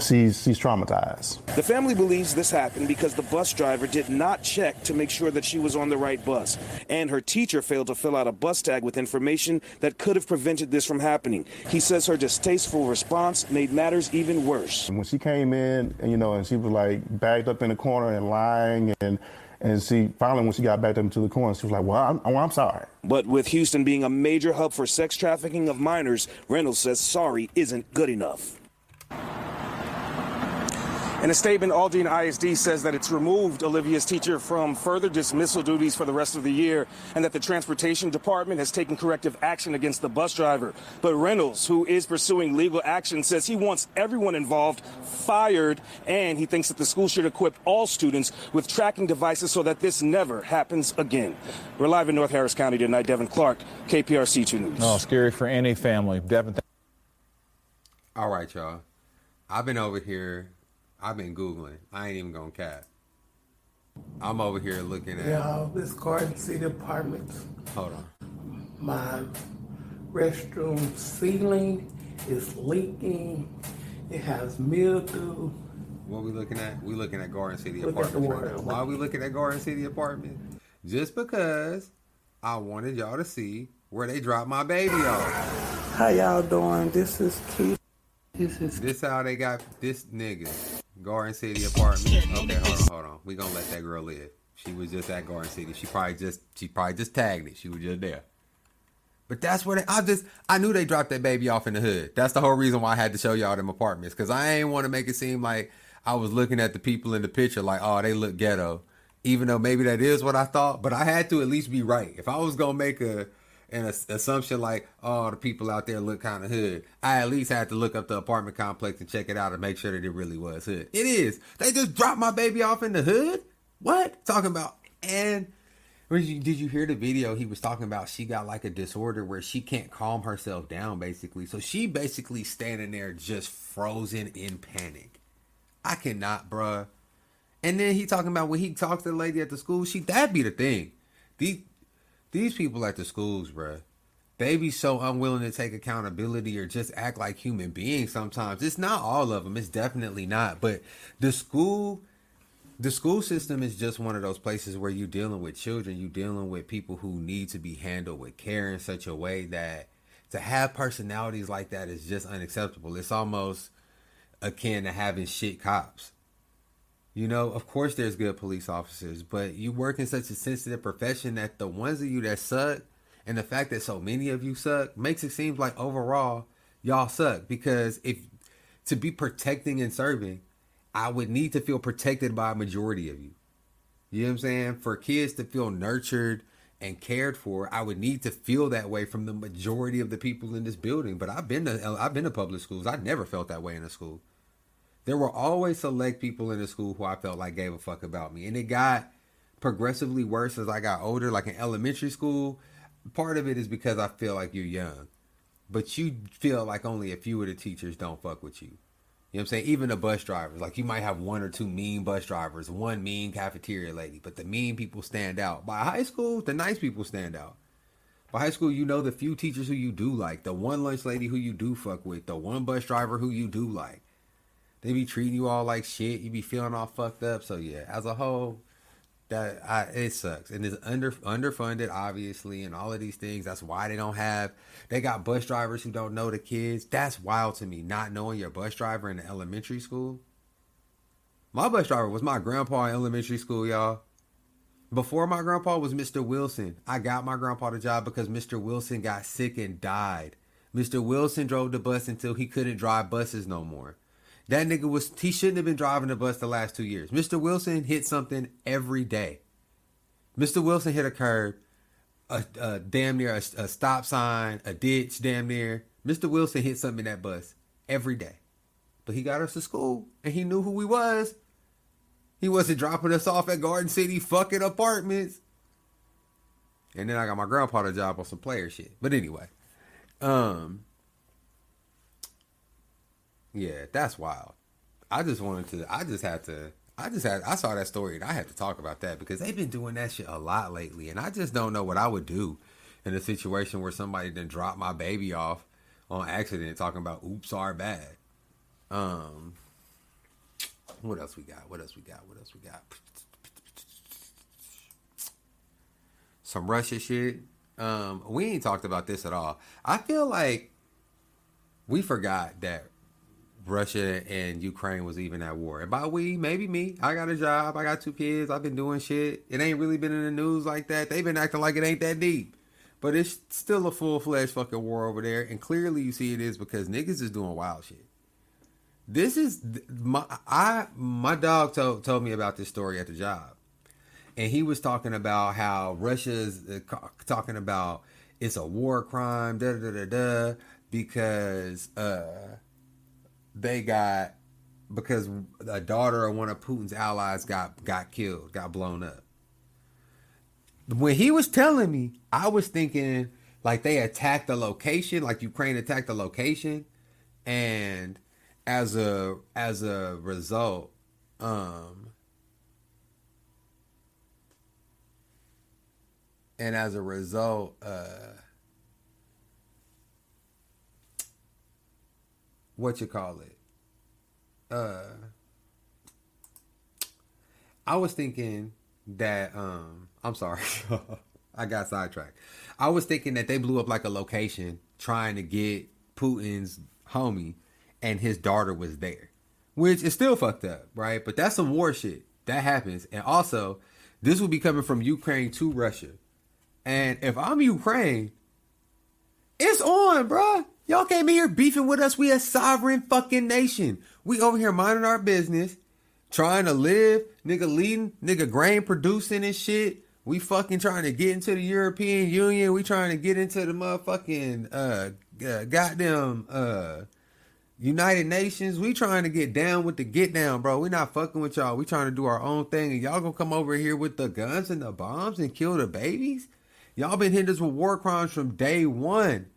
she's, she's traumatized. The family believes this happened because the bus driver did not check to make sure that she was on the right bus, and her teacher failed to fill out a bus tag with information that could have prevented this from happening. He says her distasteful response made matters even worse. When she came in, and you know, and she was like backed up in the corner and lying, and and she finally, when she got backed up into the corner, she was like, "Well, I'm, well, I'm sorry." But with Houston being a major hub for sex trafficking of minors, Reynolds says sorry isn't good enough. In a statement, Aldine ISD says that it's removed Olivia's teacher from further dismissal duties for the rest of the year and that the transportation department has taken corrective action against the bus driver. But Reynolds, who is pursuing legal action, says he wants everyone involved fired and he thinks that the school should equip all students with tracking devices so that this never happens again. We're live in North Harris County tonight. Devin Clark, KPRC 2 News. Oh, scary for any family. Devin, th- All right, y'all. I've been over here. I've been googling. I ain't even gonna cap. I'm over here looking at. Yeah, this Garden City Apartments. Hold on. My restroom ceiling is leaking. It has mildew. What we looking at? We looking at Garden City Look Apartments right now. Why are we looking at Garden City Apartments? Just because I wanted y'all to see where they dropped my baby off. How y'all doing? This is Keith. This is This how they got this nigga. Garden City apartment. Okay, hold on, hold on. We gonna let that girl live. She was just at Garden City. She probably just she probably just tagged it. She was just there. But that's where they, I just I knew they dropped that baby off in the hood. That's the whole reason why I had to show y'all them apartments because I ain't want to make it seem like I was looking at the people in the picture like oh they look ghetto, even though maybe that is what I thought. But I had to at least be right. If I was gonna make a an assumption like oh the people out there look kind of hood, I at least had to look up the apartment complex and check it out and make sure that it really was hood. It is. They just dropped my baby off in the hood. What talking about and. Did you, hear the video? He was talking about she got like a disorder where she can't calm herself down, basically. So she basically standing there just frozen in panic. I cannot, bruh. And then he talking about when he talks to the lady at the school, she that be the thing. These these people at the schools, bruh, they be so unwilling to take accountability or just act like human beings sometimes. It's not all of them. It's definitely not. But the school the school system is just one of those places where you're dealing with children, you're dealing with people who need to be handled with care in such a way that to have personalities like that is just unacceptable. It's almost akin to having shit cops. You know, of course there's good police officers, but you work in such a sensitive profession that the ones of you that suck and the fact that so many of you suck makes it seem like overall y'all suck because if to be protecting and serving I would need to feel protected by a majority of you. You know what I'm saying? For kids to feel nurtured and cared for, I would need to feel that way from the majority of the people in this building. But I've been to I've been to public schools. I never felt that way in a school. There were always select people in the school who I felt like gave a fuck about me. And it got progressively worse as I got older. Like in elementary school, part of it is because I feel like you're young, but you feel like only a few of the teachers don't fuck with you. You know what I'm saying? Even the bus drivers, like you might have one or two mean bus drivers, one mean cafeteria lady, but the mean people stand out. By high school, the nice people stand out. By high school, you know the few teachers who you do like, the one lunch lady who you do fuck with, the one bus driver who you do like. They be treating you all like shit. You be feeling all fucked up. So yeah, as a whole, that I, it sucks. And it's under underfunded obviously and all of these things. That's why they don't have they got bus drivers who don't know the kids. That's wild to me not knowing your bus driver in the elementary school. My bus driver was my grandpa in elementary school y'all. Before my grandpa was mr wilson i got my grandpa the job because mr wilson got sick and died. Mr wilson drove the bus until he couldn't drive buses no more that nigga was he shouldn't have been driving the bus the last two years. Mr. Wilson hit something every day. Mr. Wilson hit a curb, a, a damn near a, a stop sign, a ditch, damn near. Mr. Wilson hit something in that bus every day. But he got us to school and he knew who we was. He wasn't dropping us off at Garden City fucking apartments. And then I got my grandpa the job on some player shit. But anyway, um, yeah, that's wild. I just wanted to. I just had to. I just had. I saw that story and I had to talk about that because they've been doing that shit a lot lately, and I just don't know what I would do in a situation where somebody then drop my baby off on accident, talking about "oops, are bad." Um, what else we got? What else we got? What else we got? Some Russia shit. Um, we ain't talked about this at all. I feel like we forgot that Russia and Ukraine was even at war. And by we, maybe me. I got a job. I got two kids. I've been doing shit. It ain't really been in the news like that. They've been acting like it ain't that deep. But it's still a full fledged fucking war over there. And clearly you see it is because niggas is doing wild shit. This is my I my dog told told me about this story at the job. And he was talking about how Russia's uh, talking about it's a war crime, da da da da, because uh they got because a daughter of one of Putin's allies got got killed, got blown up. When he was telling me, I was thinking like they attacked the location, like Ukraine attacked the location, and as a as a result, um, and as a result, uh, what you call it? Uh, I was thinking that um, I'm sorry, (laughs) I got sidetracked. I was thinking that they blew up like a location trying to get Putin's homie, and his daughter was there, which is still fucked up, right? But that's some war shit that happens, and also this will be coming from Ukraine to Russia, and if I'm Ukraine, it's on, bruh. Y'all came in here beefing with us. We a sovereign fucking nation. We over here minding our business, trying to live, nigga leading, nigga grain producing and shit. We fucking trying to get into the European Union. We trying to get into the motherfucking uh, uh goddamn uh United Nations. We trying to get down with the get down, bro. We not fucking with y'all. We trying to do our own thing, and y'all gonna come over here with the guns and the bombs and kill the babies. Y'all been hitting us with war crimes from day one.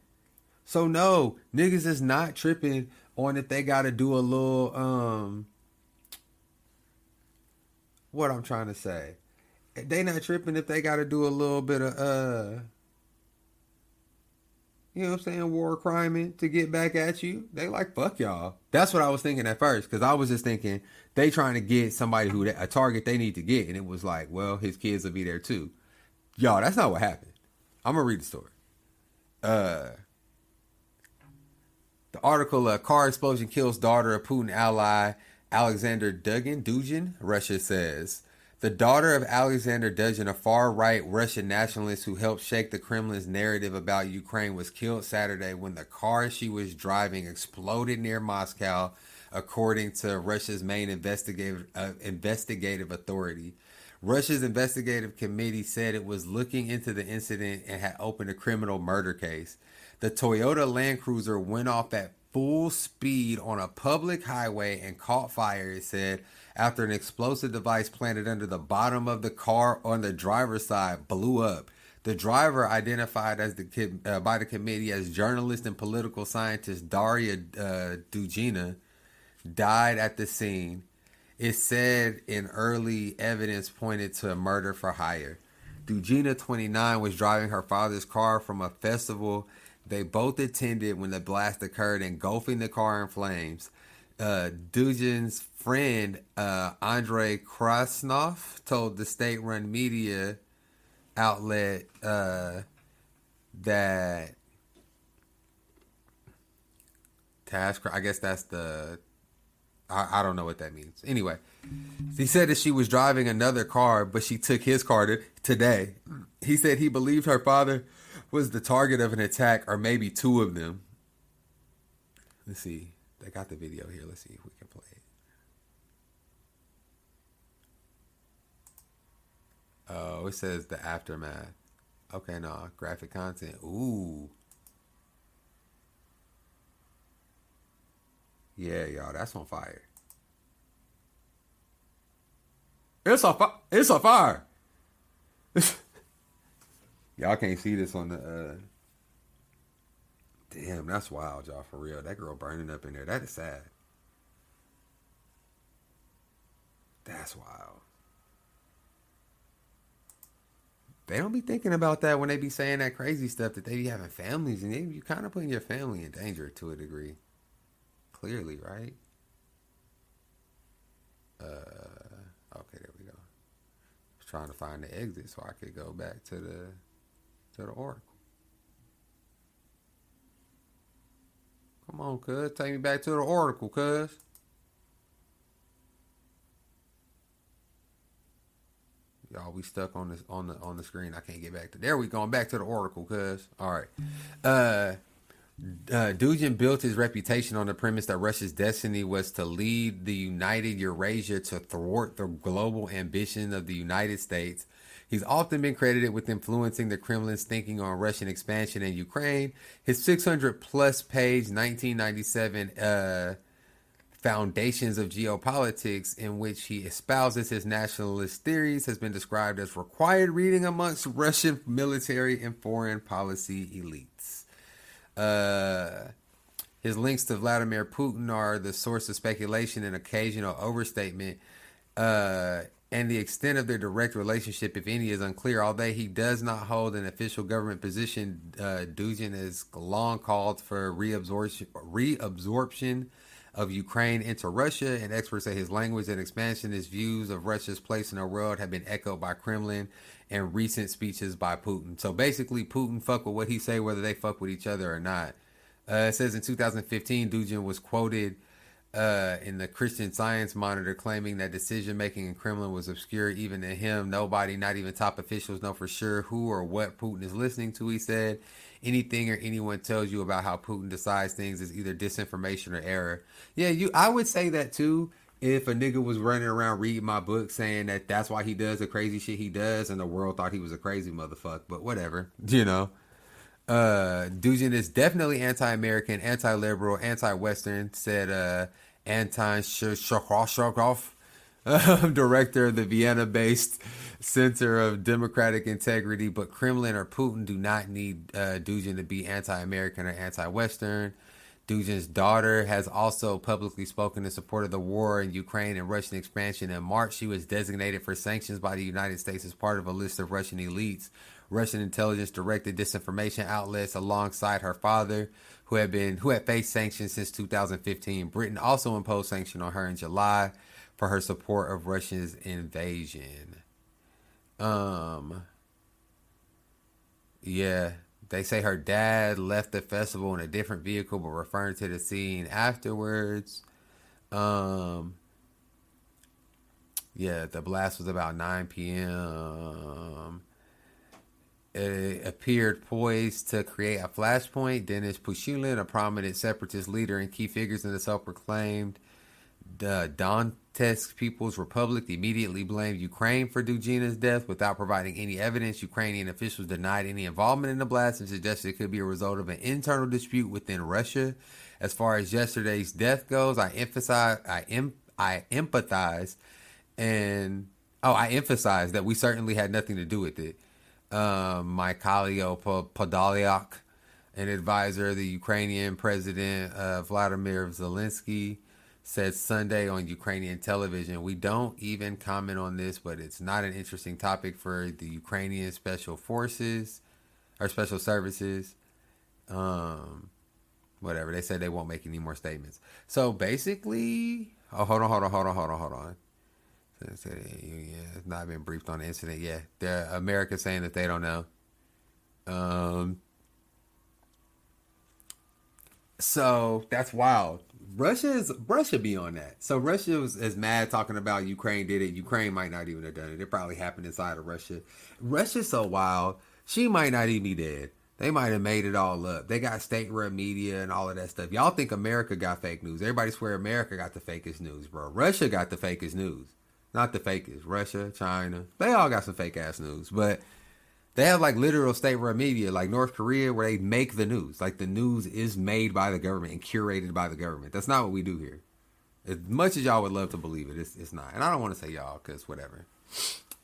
So no, niggas is not tripping on if they gotta do a little um what I'm trying to say. They not tripping if they gotta do a little bit of uh you know what I'm saying, war criming to get back at you. They like fuck y'all. That's what I was thinking at first, because I was just thinking they trying to get somebody who a target they need to get, and it was like, well, his kids will be there too. Y'all, that's not what happened. I'm gonna read the story. Uh the article, uh, car explosion kills daughter of Putin ally Alexander Dugin. Dugin, Russia says. The daughter of Alexander Dugin, a far right Russian nationalist who helped shake the Kremlin's narrative about Ukraine, was killed Saturday when the car she was driving exploded near Moscow, according to Russia's main investigative, uh, investigative authority. Russia's investigative committee said it was looking into the incident and had opened a criminal murder case. The Toyota Land Cruiser went off at full speed on a public highway and caught fire, it said, after an explosive device planted under the bottom of the car on the driver's side blew up. The driver, identified as the uh, by the committee as journalist and political scientist Daria uh, Dugina, died at the scene. It said in early evidence pointed to a murder for hire. Dugina, 29, was driving her father's car from a festival they both attended when the blast occurred, engulfing the car in flames. Uh, friend, uh, Andrei Krasnov, told the state run media outlet uh, that task, I guess that's the I, I don't know what that means. Anyway, he said that she was driving another car, but she took his car to, today. He said he believed her father was the target of an attack, or maybe two of them. Let's see. They got the video here. Let's see if we can play it. Oh, it says the aftermath. Okay, no, graphic content. Ooh. Yeah, y'all, that's on fire. It's a fi- it's a fire. (laughs) y'all can't see this on the. uh Damn, that's wild, y'all. For real, that girl burning up in there. That is sad. That's wild. They don't be thinking about that when they be saying that crazy stuff that they be having families and you kind of putting your family in danger to a degree. Clearly, right? Uh, okay, there we go. I was trying to find the exit so I could go back to the the oracle. Come on, cuz, take me back to the oracle, cuz. Y'all, we stuck on this on the on the screen. I can't get back to there. We going back to the oracle, cuz. All right. Uh uh, Dugin built his reputation on the premise that Russia's destiny was to lead the United Eurasia to thwart the global ambition of the United States. He's often been credited with influencing the Kremlin's thinking on Russian expansion in Ukraine. His 600 plus page 1997 uh, Foundations of Geopolitics, in which he espouses his nationalist theories, has been described as required reading amongst Russian military and foreign policy elites. Uh, his links to Vladimir Putin are the source of speculation and occasional overstatement. Uh, and the extent of their direct relationship, if any, is unclear. Although he does not hold an official government position, uh, Dugin has long called for reabsorption, reabsorption of Ukraine into Russia, and experts say his language and expansionist views of Russia's place in the world have been echoed by Kremlin and recent speeches by Putin. So basically, Putin fuck with what he say, whether they fuck with each other or not. Uh, it says in 2015, Dugin was quoted uh, in the Christian Science Monitor claiming that decision making in Kremlin was obscure even to him. Nobody, not even top officials, know for sure who or what Putin is listening to. He said, anything or anyone tells you about how Putin decides things is either disinformation or error. Yeah, you. I would say that too. If a nigga was running around reading my book saying that that's why he does the crazy shit he does, and the world thought he was a crazy motherfucker, but whatever, (laughs) you know. Uh, Dugin is definitely anti-American, anti-liberal, anti-Western," said uh, Anton Shokov, (laughs) director of the Vienna-based Center of Democratic Integrity. But Kremlin or Putin do not need uh, Dugin to be anti-American or anti-Western. Dugin's daughter has also publicly spoken in support of the war in Ukraine and Russian expansion. In March, she was designated for sanctions by the United States as part of a list of Russian elites. Russian intelligence directed disinformation outlets alongside her father, who had been who had faced sanctions since 2015. Britain also imposed sanctions on her in July for her support of Russia's invasion. Um yeah, they say her dad left the festival in a different vehicle but referring to the scene afterwards. Um yeah, the blast was about 9 p.m it appeared poised to create a flashpoint. Denis Pushilin, a prominent separatist leader and key figures in the self-proclaimed uh, Donetsk People's Republic immediately blamed Ukraine for Dugina's death without providing any evidence. Ukrainian officials denied any involvement in the blast and suggested it could be a result of an internal dispute within Russia. As far as yesterday's death goes, I emphasize, I em, I empathize, and oh, I emphasize that we certainly had nothing to do with it. Um, Mykhailo Podolyak, an advisor of the Ukrainian President uh, Vladimir Zelensky, said Sunday on Ukrainian television, We don't even comment on this, but it's not an interesting topic for the Ukrainian Special Forces or Special Services. Um, whatever. They said they won't make any more statements. So basically, oh, hold on, hold on, hold on, hold on, hold on. Yeah, it's not been briefed on the incident. Yeah, America saying that they don't know. Um, so that's wild. Russia is Russia be on that. So Russia was is mad talking about Ukraine did it. Ukraine might not even have done it. It probably happened inside of Russia. Russia's so wild. She might not even be dead. They might have made it all up. They got state-run media and all of that stuff. Y'all think America got fake news? Everybody swear America got the fakest news, bro. Russia got the fakest news, not the fakest. Russia, China, they all got some fake ass news, but they have like literal state-run media, like North Korea, where they make the news. Like the news is made by the government and curated by the government. That's not what we do here. As much as y'all would love to believe it, it's, it's not. And I don't want to say y'all because whatever.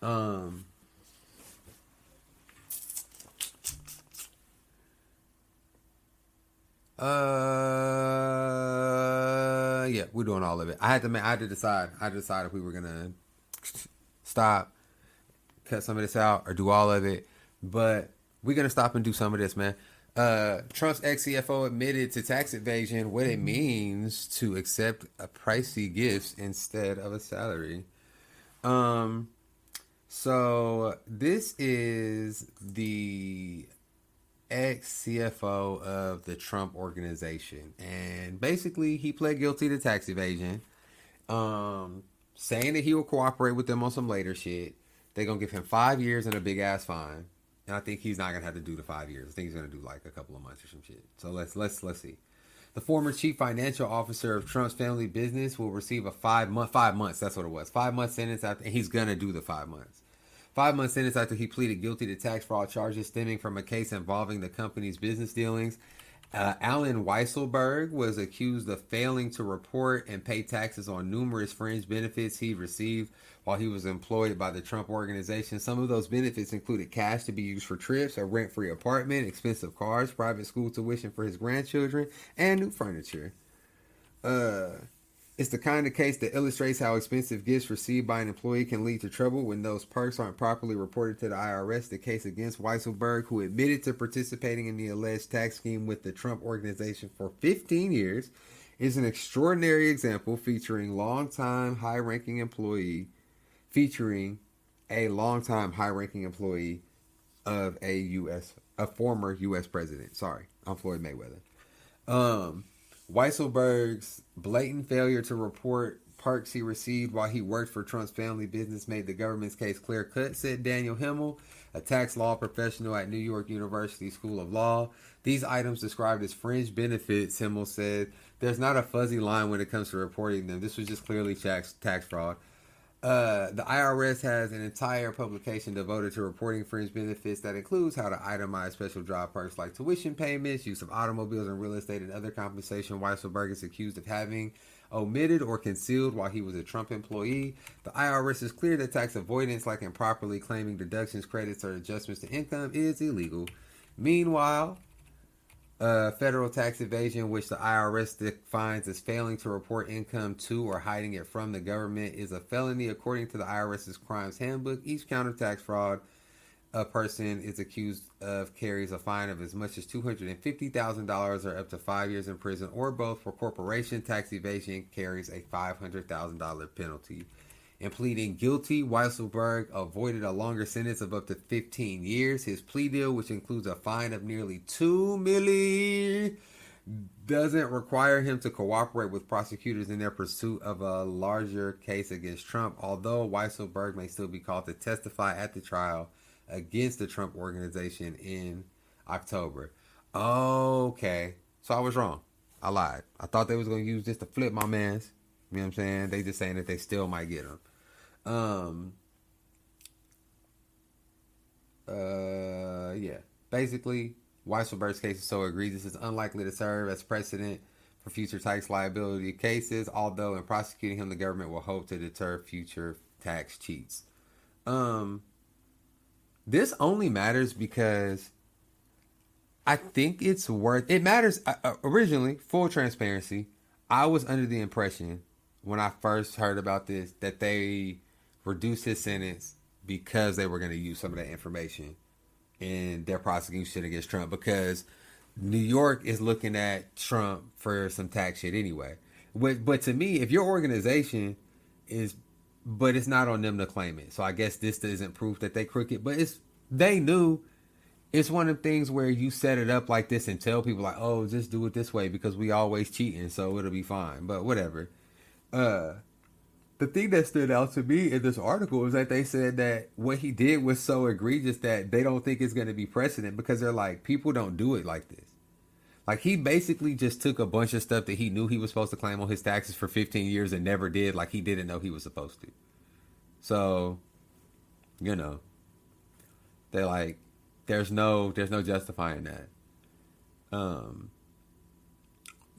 Um. Uh, yeah, we're doing all of it. I had to, I had to decide. I had to decide if we were gonna stop, cut some of this out, or do all of it. But we're gonna stop and do some of this, man. Uh, Trump's ex CFO admitted to tax evasion what it means to accept a pricey gifts instead of a salary. Um, so this is the ex CFO of the Trump organization, and basically he pled guilty to tax evasion. Um, saying that he will cooperate with them on some later shit. They're gonna give him five years and a big ass fine. And I think he's not gonna have to do the five years. I think he's gonna do like a couple of months or some shit. So let's let's let's see. The former chief financial officer of Trump's family business will receive a five month five months. That's what it was. Five month sentence after, and he's gonna do the five months. Five month sentence after he pleaded guilty to tax fraud charges stemming from a case involving the company's business dealings. Uh, Allen Weisselberg was accused of failing to report and pay taxes on numerous fringe benefits he received while he was employed by the Trump organization. Some of those benefits included cash to be used for trips, a rent free apartment, expensive cars, private school tuition for his grandchildren, and new furniture. Uh, it's the kind of case that illustrates how expensive gifts received by an employee can lead to trouble when those perks aren't properly reported to the IRS. The case against Weisselberg, who admitted to participating in the alleged tax scheme with the Trump organization for 15 years, is an extraordinary example featuring longtime high-ranking employee, featuring a longtime high-ranking employee of a U.S. a former U.S. president. Sorry, I'm Floyd Mayweather. Um, Weisselberg's blatant failure to report perks he received while he worked for Trump's family business made the government's case clear cut, said Daniel Hemel, a tax law professional at New York University School of Law. These items described as fringe benefits, Hemel said, there's not a fuzzy line when it comes to reporting them. This was just clearly tax, tax fraud. Uh, the IRS has an entire publication devoted to reporting fringe benefits that includes how to itemize special job perks like tuition payments, use of automobiles and real estate, and other compensation. Weisselberg is accused of having omitted or concealed while he was a Trump employee. The IRS is clear that tax avoidance, like improperly claiming deductions, credits, or adjustments to income, is illegal. Meanwhile, uh, federal tax evasion, which the IRS defines as failing to report income to or hiding it from the government, is a felony according to the IRS's crimes handbook. Each count of tax fraud a person is accused of carries a fine of as much as $250,000 or up to five years in prison, or both. For corporation tax evasion, carries a $500,000 penalty. In pleading guilty, Weisselberg avoided a longer sentence of up to 15 years. His plea deal, which includes a fine of nearly two million, doesn't require him to cooperate with prosecutors in their pursuit of a larger case against Trump. Although Weisselberg may still be called to testify at the trial against the Trump organization in October. Okay, so I was wrong. I lied. I thought they was gonna use this to flip my man's. You know what I'm saying? They just saying that they still might get him. Um. Uh. Yeah. Basically, Weisselberg's case is so egregious it's unlikely to serve as precedent for future tax liability cases. Although in prosecuting him, the government will hope to deter future tax cheats. Um. This only matters because I think it's worth. It matters. Uh, uh, originally, full transparency, I was under the impression when I first heard about this that they reduced his sentence because they were going to use some of that information in their prosecution against Trump because New York is looking at Trump for some tax shit anyway. But but to me, if your organization is but it's not on them to claim it. So I guess this isn't proof that they crooked, but it's they knew it's one of the things where you set it up like this and tell people like, oh, just do it this way because we always cheating, so it'll be fine. But whatever. Uh the thing that stood out to me in this article is that they said that what he did was so egregious that they don't think it's going to be precedent because they're like people don't do it like this. Like he basically just took a bunch of stuff that he knew he was supposed to claim on his taxes for 15 years and never did like he didn't know he was supposed to. So, you know, they're like there's no there's no justifying that. Um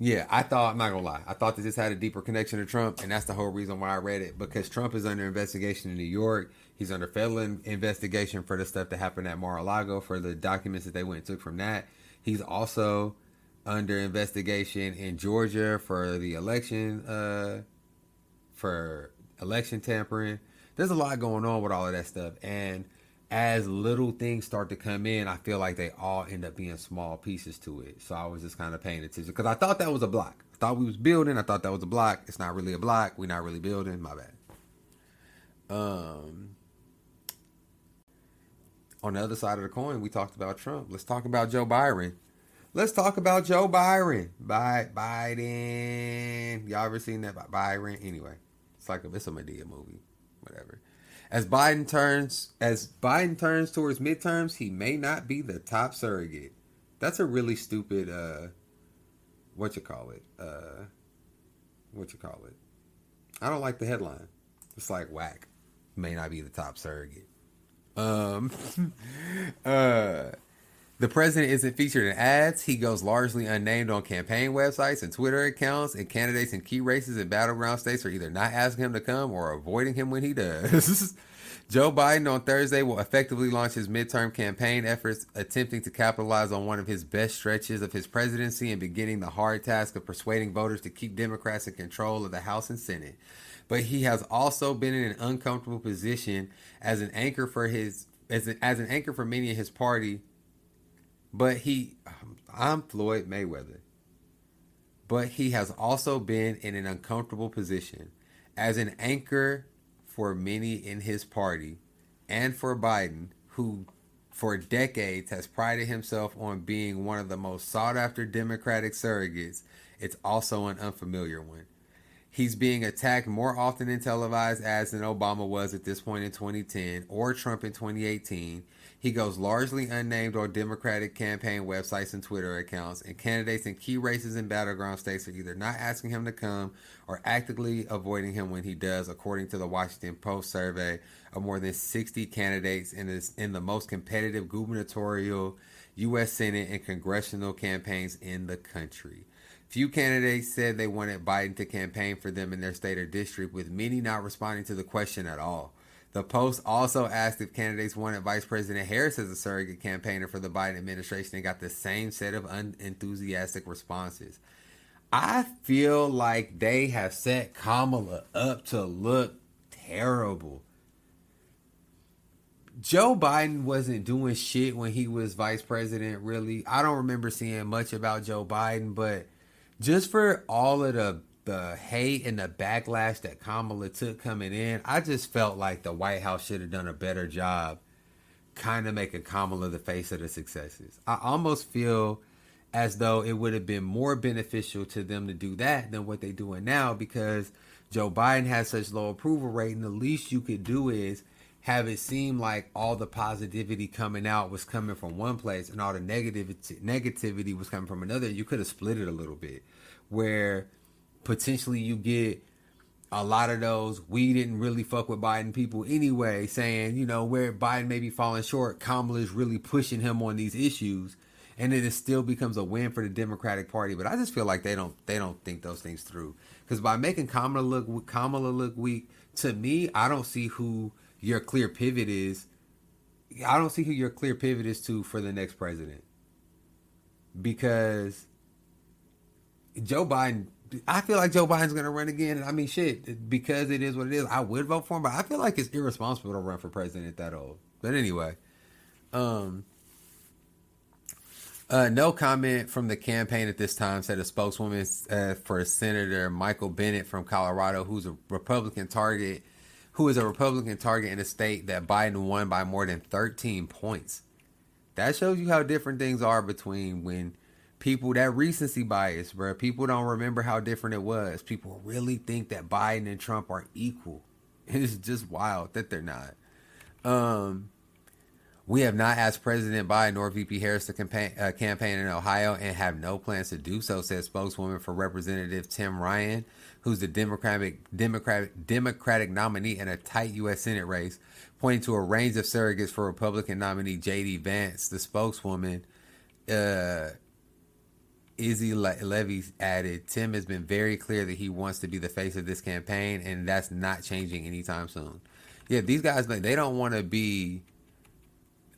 yeah, I thought I'm not gonna lie. I thought that this had a deeper connection to Trump, and that's the whole reason why I read it because Trump is under investigation in New York. He's under federal in- investigation for the stuff that happened at Mar-a-Lago for the documents that they went and took from that. He's also under investigation in Georgia for the election, uh, for election tampering. There's a lot going on with all of that stuff, and as little things start to come in, I feel like they all end up being small pieces to it. So I was just kind of paying attention because I thought that was a block. I thought we was building. I thought that was a block. It's not really a block. We're not really building. My bad. Um, on the other side of the coin, we talked about Trump. Let's talk about Joe Byron. Let's talk about Joe Byron. By Biden. Y'all ever seen that by Byron? Anyway, it's like a it's a Madea movie. Whatever. As Biden turns as Biden turns towards midterms, he may not be the top surrogate. That's a really stupid uh what you call it? Uh what you call it? I don't like the headline. It's like whack. May not be the top surrogate. Um (laughs) uh the president isn't featured in ads. He goes largely unnamed on campaign websites and Twitter accounts, and candidates in key races in battleground states are either not asking him to come or avoiding him when he does. (laughs) Joe Biden on Thursday will effectively launch his midterm campaign efforts, attempting to capitalize on one of his best stretches of his presidency and beginning the hard task of persuading voters to keep Democrats in control of the House and Senate. But he has also been in an uncomfortable position as an anchor for his as as an anchor for many of his party but he, um, I'm Floyd Mayweather. But he has also been in an uncomfortable position as an anchor for many in his party and for Biden, who for decades has prided himself on being one of the most sought after Democratic surrogates. It's also an unfamiliar one. He's being attacked more often in televised ads than Obama was at this point in 2010 or Trump in 2018. He goes largely unnamed on Democratic campaign websites and Twitter accounts, and candidates in key races and battleground states are either not asking him to come or actively avoiding him when he does, according to the Washington Post survey of more than 60 candidates in, this, in the most competitive gubernatorial, U.S. Senate, and congressional campaigns in the country. Few candidates said they wanted Biden to campaign for them in their state or district, with many not responding to the question at all. The Post also asked if candidates wanted Vice President Harris as a surrogate campaigner for the Biden administration and got the same set of unenthusiastic responses. I feel like they have set Kamala up to look terrible. Joe Biden wasn't doing shit when he was vice president, really. I don't remember seeing much about Joe Biden, but just for all of the the hate and the backlash that Kamala took coming in, I just felt like the White House should have done a better job kind of making Kamala the face of the successes. I almost feel as though it would have been more beneficial to them to do that than what they're doing now because Joe Biden has such low approval rate and the least you could do is have it seem like all the positivity coming out was coming from one place and all the negativity negativity was coming from another. You could have split it a little bit where potentially you get a lot of those we didn't really fuck with Biden people anyway, saying, you know, where Biden may be falling short, Kamala is really pushing him on these issues. And then it still becomes a win for the Democratic Party. But I just feel like they don't they don't think those things through. Because by making Kamala look Kamala look weak, to me, I don't see who your clear pivot is. I don't see who your clear pivot is to for the next president. Because Joe Biden, I feel like Joe Biden's going to run again. And I mean, shit, because it is what it is, I would vote for him, but I feel like it's irresponsible to run for president at that old. But anyway, um, uh, no comment from the campaign at this time, said a spokeswoman uh, for Senator Michael Bennet from Colorado, who's a Republican target, who is a Republican target in a state that Biden won by more than 13 points. That shows you how different things are between when people that recency bias, bro. People don't remember how different it was. People really think that Biden and Trump are equal. (laughs) It's just wild that they're not. Um, we have not asked President Biden or VP Harris to campaign, uh, campaign in Ohio and have no plans to do so, said spokeswoman for Representative Tim Ryan, who's the Democratic Democratic Democratic nominee in a tight U.S. Senate race, pointing to a range of surrogates for Republican nominee J.D. Vance. The spokeswoman, uh, Izzy Le- Levy, added, "Tim has been very clear that he wants to be the face of this campaign, and that's not changing anytime soon." Yeah, these guys they don't want to be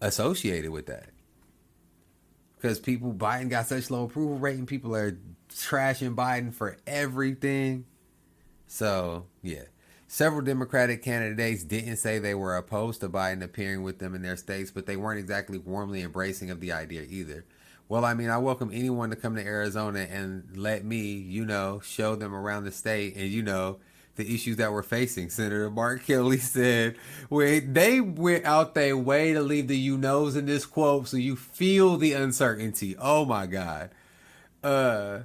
associated with that. Because people, Biden got such low approval rating, people are trashing Biden for everything. So, yeah. Several Democratic candidates didn't say they were opposed to Biden appearing with them in their states, but they weren't exactly warmly embracing of the idea either. Well, I mean, I welcome anyone to come to Arizona and let me, you know, show them around the state and, you know, the issues that we're facing. Senator Mark (laughs) Kelly said, "Wait, they went out their way to leave the you knows in this quote, so you feel the uncertainty." Oh my God. Uh,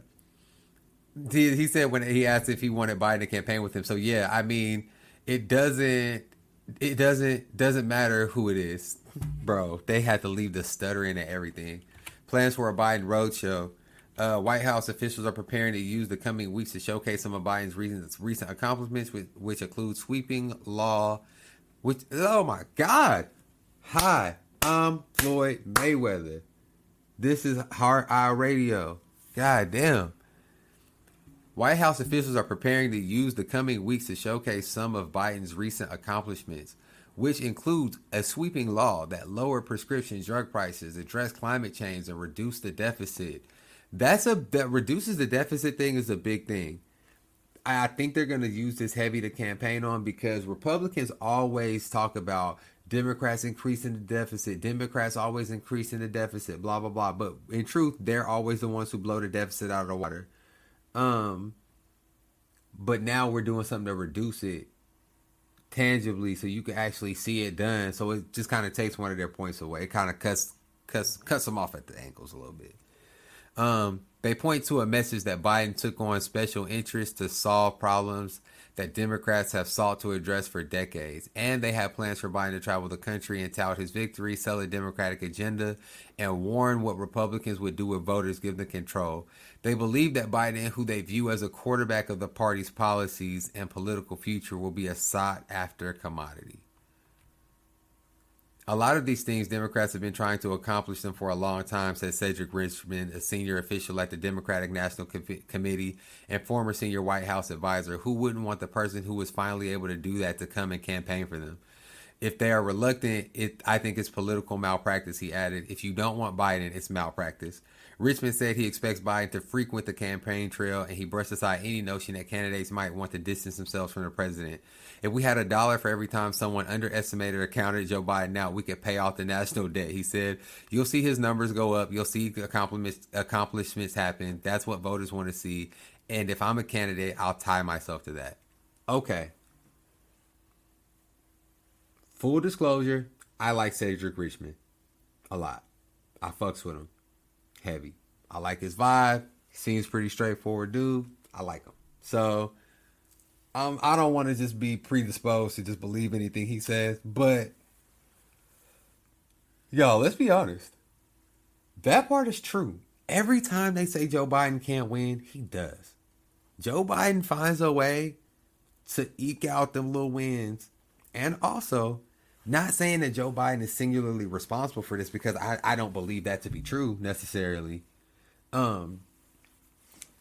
he, he said when he asked if he wanted Biden to campaign with him. So yeah, I mean, it doesn't, it doesn't, doesn't matter who it is, bro. They had to leave the stuttering and everything. Plans for a Biden roadshow. Uh, White House officials are preparing to use the coming weeks to showcase some of Biden's recent, recent accomplishments, which, which include sweeping law. Which oh my God! Hi, I'm Floyd Mayweather. This is Heart Eye Radio. God damn. White House officials are preparing to use the coming weeks to showcase some of Biden's recent accomplishments, which includes a sweeping law that lowered prescription drug prices, addressed climate change, and reduced the deficit that's a that reduces the deficit thing is a big thing. I think they're going to use this heavy to campaign on because Republicans always talk about Democrats increasing the deficit, Democrats always increasing the deficit, blah blah blah. But in truth, they're always the ones who blow the deficit out of the water. Um, but now we're doing something to reduce it tangibly, so you can actually see it done. So it just kind of takes one of their points away. It kind of cuts cuts cuts them off at the ankles a little bit. Um, they point to a message that Biden took on special interest to solve problems that Democrats have sought to address for decades. And they have plans for Biden to travel the country and tout his victory, sell a Democratic agenda, and warn what Republicans would do if voters give them control. They believe that Biden, who they view as a quarterback of the party's policies and political future, will be a sought after commodity a lot of these things Democrats have been trying to accomplish them for a long time, said Cedric Richmond, a senior official at the Democratic National Com- Committee and former senior White House advisor. Who wouldn't want the person who was finally able to do that to come and campaign for them? If they are reluctant, it I think it's political malpractice, he added. If you don't want Biden, it's malpractice. Richmond said he expects Biden to frequent the campaign trail and he brushed aside any notion that candidates might want to distance themselves from the president. If we had a dollar for every time someone underestimated or counted Joe Biden out, we could pay off the national debt. He said, You'll see his numbers go up. You'll see accomplishments, accomplishments happen. That's what voters want to see. And if I'm a candidate, I'll tie myself to that. Okay. Full disclosure, I like Cedric Richmond a lot. I fucks with him heavy. I like his vibe. He seems pretty straightforward dude. I like him. So um, I don't want to just be predisposed to just believe anything he says, but y'all, let's be honest. That part is true. Every time they say Joe Biden can't win, he does. Joe Biden finds a way to eke out them little wins. And also, not saying that Joe Biden is singularly responsible for this because I, I don't believe that to be true necessarily. Um,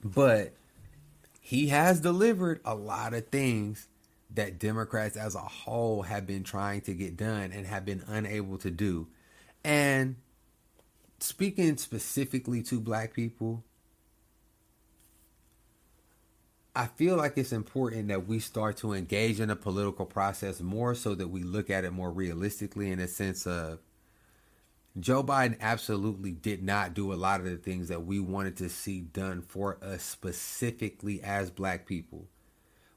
but he has delivered a lot of things that Democrats as a whole have been trying to get done and have been unable to do. And speaking specifically to black people, I feel like it's important that we start to engage in the political process more so that we look at it more realistically in a sense of Joe Biden absolutely did not do a lot of the things that we wanted to see done for us specifically as black people.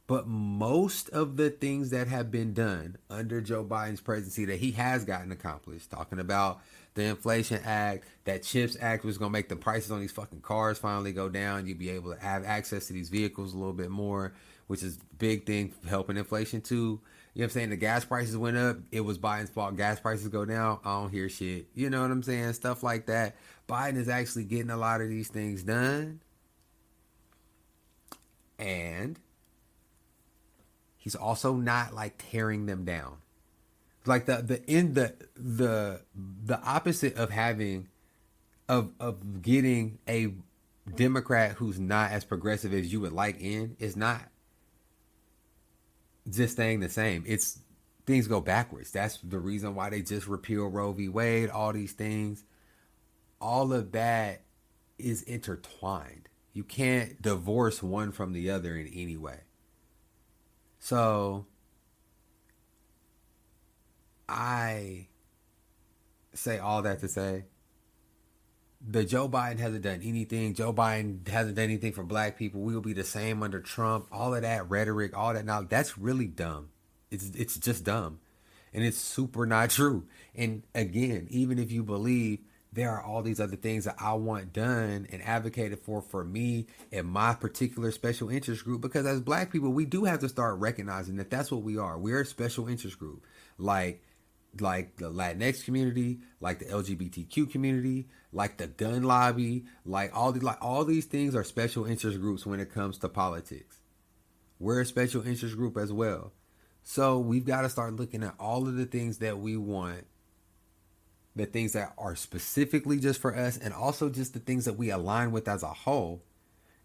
But most of the things that have been done under Joe Biden's presidency that he has gotten accomplished, talking about the Inflation Act, that CHIPS Act was going to make the prices on these fucking cars finally go down. You'd be able to have access to these vehicles a little bit more, which is big thing helping inflation too. You know what I'm saying? The gas prices went up. It was Biden's fault. Gas prices go down. I don't hear shit. You know what I'm saying? Stuff like that. Biden is actually getting a lot of these things done. And he's also not like tearing them down. Like the the in the the the opposite of having of of getting a Democrat who's not as progressive as you would like in is not just staying the same. It's things go backwards. That's the reason why they just repeal Roe v. Wade, all these things. All of that is intertwined. You can't divorce one from the other in any way. So I say all that to say the Joe Biden hasn't done anything. Joe Biden hasn't done anything for black people. We will be the same under Trump. All of that rhetoric, all that now, that's really dumb. It's it's just dumb. And it's super not (laughs) true. And again, even if you believe there are all these other things that I want done and advocated for for me and my particular special interest group because as black people, we do have to start recognizing that that's what we are. We're a special interest group. Like like the Latinx community, like the LGBTQ community, like the gun lobby, like all these like all these things are special interest groups when it comes to politics. We're a special interest group as well. So we've got to start looking at all of the things that we want, the things that are specifically just for us, and also just the things that we align with as a whole.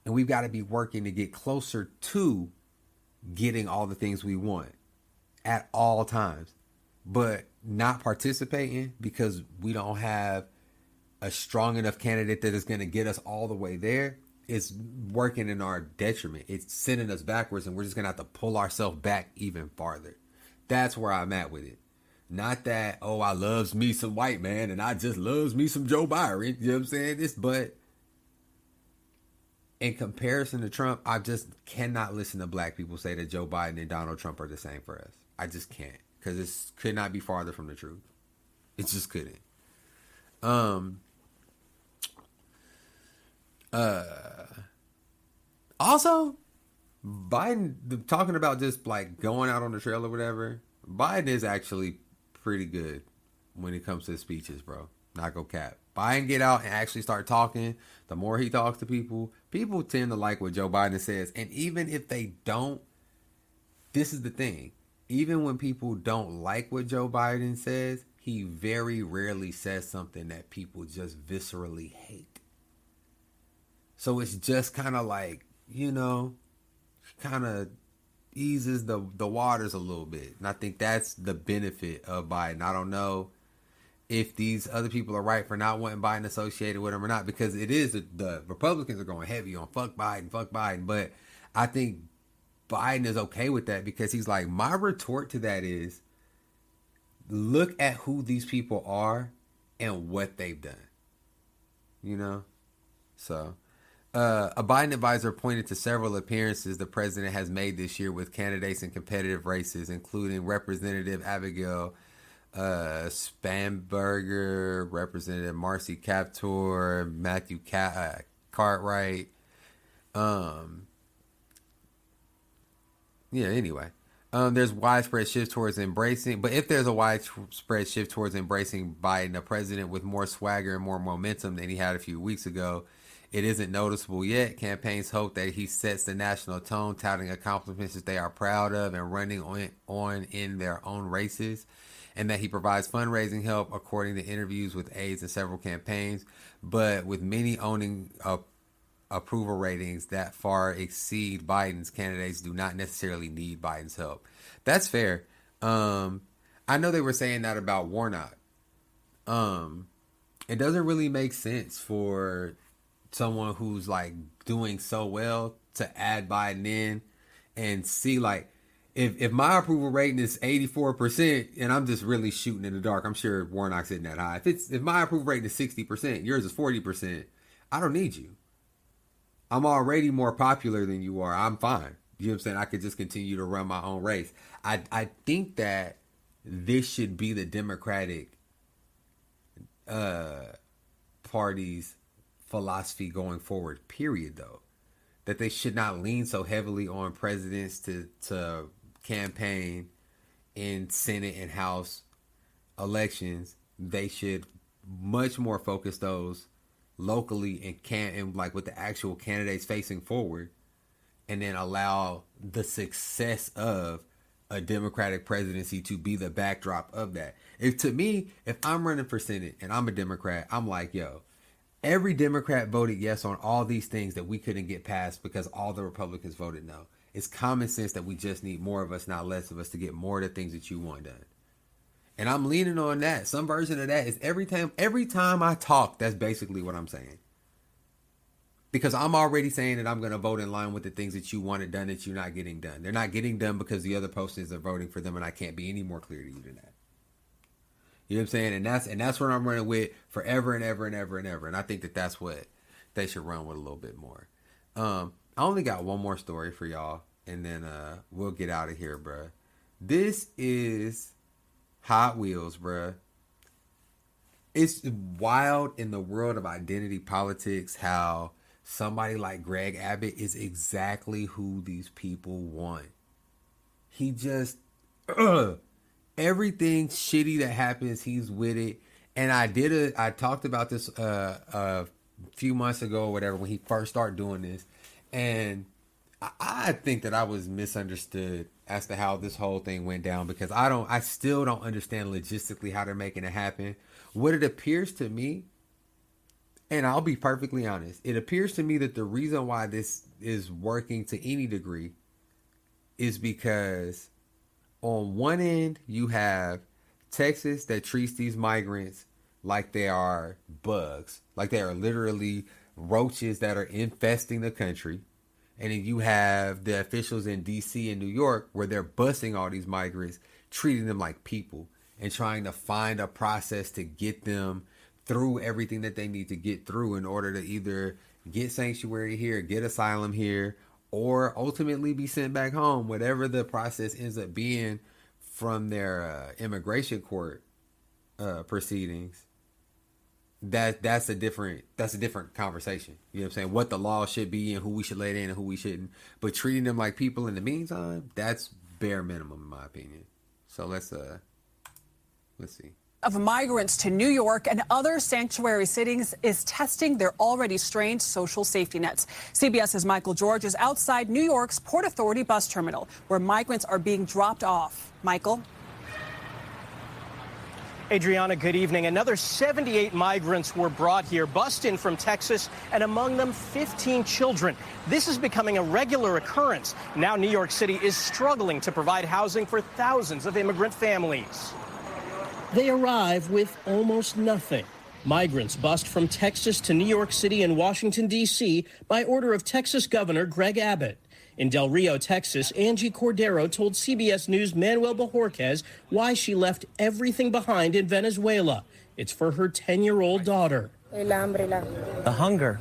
And we've got to be working to get closer to getting all the things we want at all times. But not participating because we don't have a strong enough candidate that is going to get us all the way there is working in our detriment. It's sending us backwards, and we're just going to have to pull ourselves back even farther. That's where I'm at with it. Not that, oh, I loves me some white man and I just loves me some Joe Byron. You know what I'm saying? This, but in comparison to Trump, I just cannot listen to black people say that Joe Biden and Donald Trump are the same for us. I just can't because it could not be farther from the truth. It just couldn't. Um. Uh. Also, Biden talking about just like going out on the trail or whatever. Biden is actually pretty good when it comes to speeches, bro. Not go cap. Biden get out and actually start talking. The more he talks to people, people tend to like what Joe Biden says. And even if they don't, this is the thing even when people don't like what Joe Biden says, he very rarely says something that people just viscerally hate. So it's just kind of like, you know, kind of eases the the waters a little bit. And I think that's the benefit of Biden. I don't know if these other people are right for not wanting Biden associated with him or not because it is the, the Republicans are going heavy on fuck Biden, fuck Biden, but I think Biden is okay with that because he's like, my retort to that is look at who these people are and what they've done. You know? So, uh, a Biden advisor pointed to several appearances the president has made this year with candidates in competitive races, including Representative Abigail uh, Spanberger, Representative Marcy Kaptur, Matthew uh, Cartwright. Um, yeah, anyway. Um, there's widespread shift towards embracing, but if there's a widespread shift towards embracing Biden, a president with more swagger and more momentum than he had a few weeks ago, It isn't noticeable yet. Campaigns hope that he sets the national tone, touting accomplishments that they are proud of and running on, on in their own races, and that he provides fundraising help, according to interviews with aides in several campaigns. But with many owning a approval ratings that far exceed Biden's, candidates do not necessarily need Biden's help. That's fair. Um, I know they were saying that about Warnock. Um, it doesn't really make sense for someone who's like doing so well to add Biden in and see like if if my approval rating is 84% and I'm just really shooting in the dark, I'm sure Warnock's hitting that high. If it's if my approval rating is 60%, yours is 40%, I don't need you. I'm already more popular than you are. I'm fine. You know what I'm saying? I could just continue to run my own race. I I think that this should be the Democratic uh party's philosophy going forward, period though. That they should not lean so heavily on presidents to to campaign in Senate and House elections. They should much more focus those locally and can and like with the actual candidates facing forward and then allow the success of a democratic presidency to be the backdrop of that. If to me if i'm running for senate and i'm a democrat i'm like yo every democrat voted yes on all these things that we couldn't get passed because all the republicans voted no. It's common sense that we just need more of us not less of us to get more of the things that you want done and I'm leaning on that. Some version of that is every time every time I talk, that's basically what I'm saying. Because I'm already saying that I'm going to vote in line with the things that you wanted done that you're not getting done. They're not getting done because the other posters are voting for them, and I can't be any more clear to you than that. You know what I'm saying? And that's and that's what I'm running with forever and ever and ever and ever. And I think that that's what they should run with a little bit more. Um, I only got one more story for y'all, and then uh, we'll get out of here, bruh. This is Hot Wheels, bruh. It's wild in the world of identity politics how somebody like Greg Abbott is exactly who these people want. He just, (clears throat) everything shitty that happens, he's with it. And I did a, I talked about this uh, a few months ago or whatever when he first started doing this, and I, think that I was misunderstood as to how this whole thing went down because I don't I still don't understand logistically how they're making it happen. What it appears to me, and I'll be perfectly honest, it appears to me that the reason why this is working to any degree is because on one end you have Texas that treats these migrants like they are bugs, like they are literally roaches that are infesting the country and then you have the officials in DC and New York where they're busing all these migrants, treating them like people and trying to find a process to get them through everything that they need to get through in order to either get sanctuary here, get asylum here, or ultimately be sent back home, whatever the process ends up being from their uh, immigration court uh, proceedings that that's a different that's a different conversation. You know what I'm saying? What the law should be and who we should let in and who we shouldn't. But treating them like people in the meantime, that's bare minimum in my opinion. So let's uh let's see. Of migrants to New York and other sanctuary cities is testing their already strained social safety nets. CBS's Michael George is outside New York's Port Authority bus terminal where migrants are being dropped off. Michael? Adriana, good evening. Another 78 migrants were brought here, bussed in from Texas, and among them 15 children. This is becoming a regular occurrence. Now New York City is struggling to provide housing for thousands of immigrant families. They arrive with almost nothing. Migrants bussed from Texas to New York City and Washington, D.C. by order of Texas Governor Greg Abbott. In Del Rio, Texas, Angie Cordero told CBS News' Manuel Bojorquez why she left everything behind in Venezuela. It's for her 10 year old daughter. The hunger.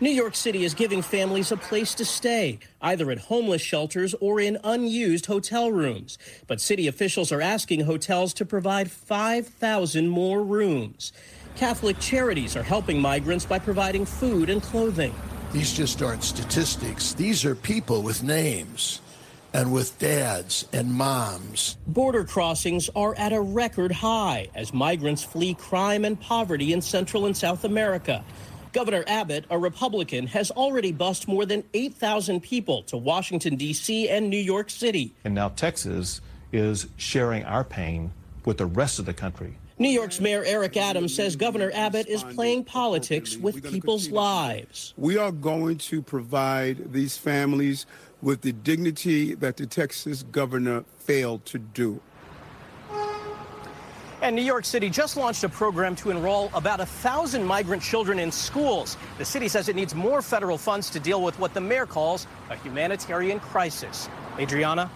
New York City is giving families a place to stay, either at homeless shelters or in unused hotel rooms. But city officials are asking hotels to provide 5,000 more rooms. Catholic charities are helping migrants by providing food and clothing. These just aren't statistics. These are people with names and with dads and moms. Border crossings are at a record high as migrants flee crime and poverty in Central and South America. Governor Abbott, a Republican, has already bused more than 8,000 people to Washington, D.C. and New York City. And now Texas is sharing our pain with the rest of the country. New York's Mayor Eric Adams says Governor Abbott is playing politics with people's lives. We are going to provide these families with the dignity that the Texas governor failed to do. And New York City just launched a program to enroll about a thousand migrant children in schools. The city says it needs more federal funds to deal with what the mayor calls a humanitarian crisis. Adriana?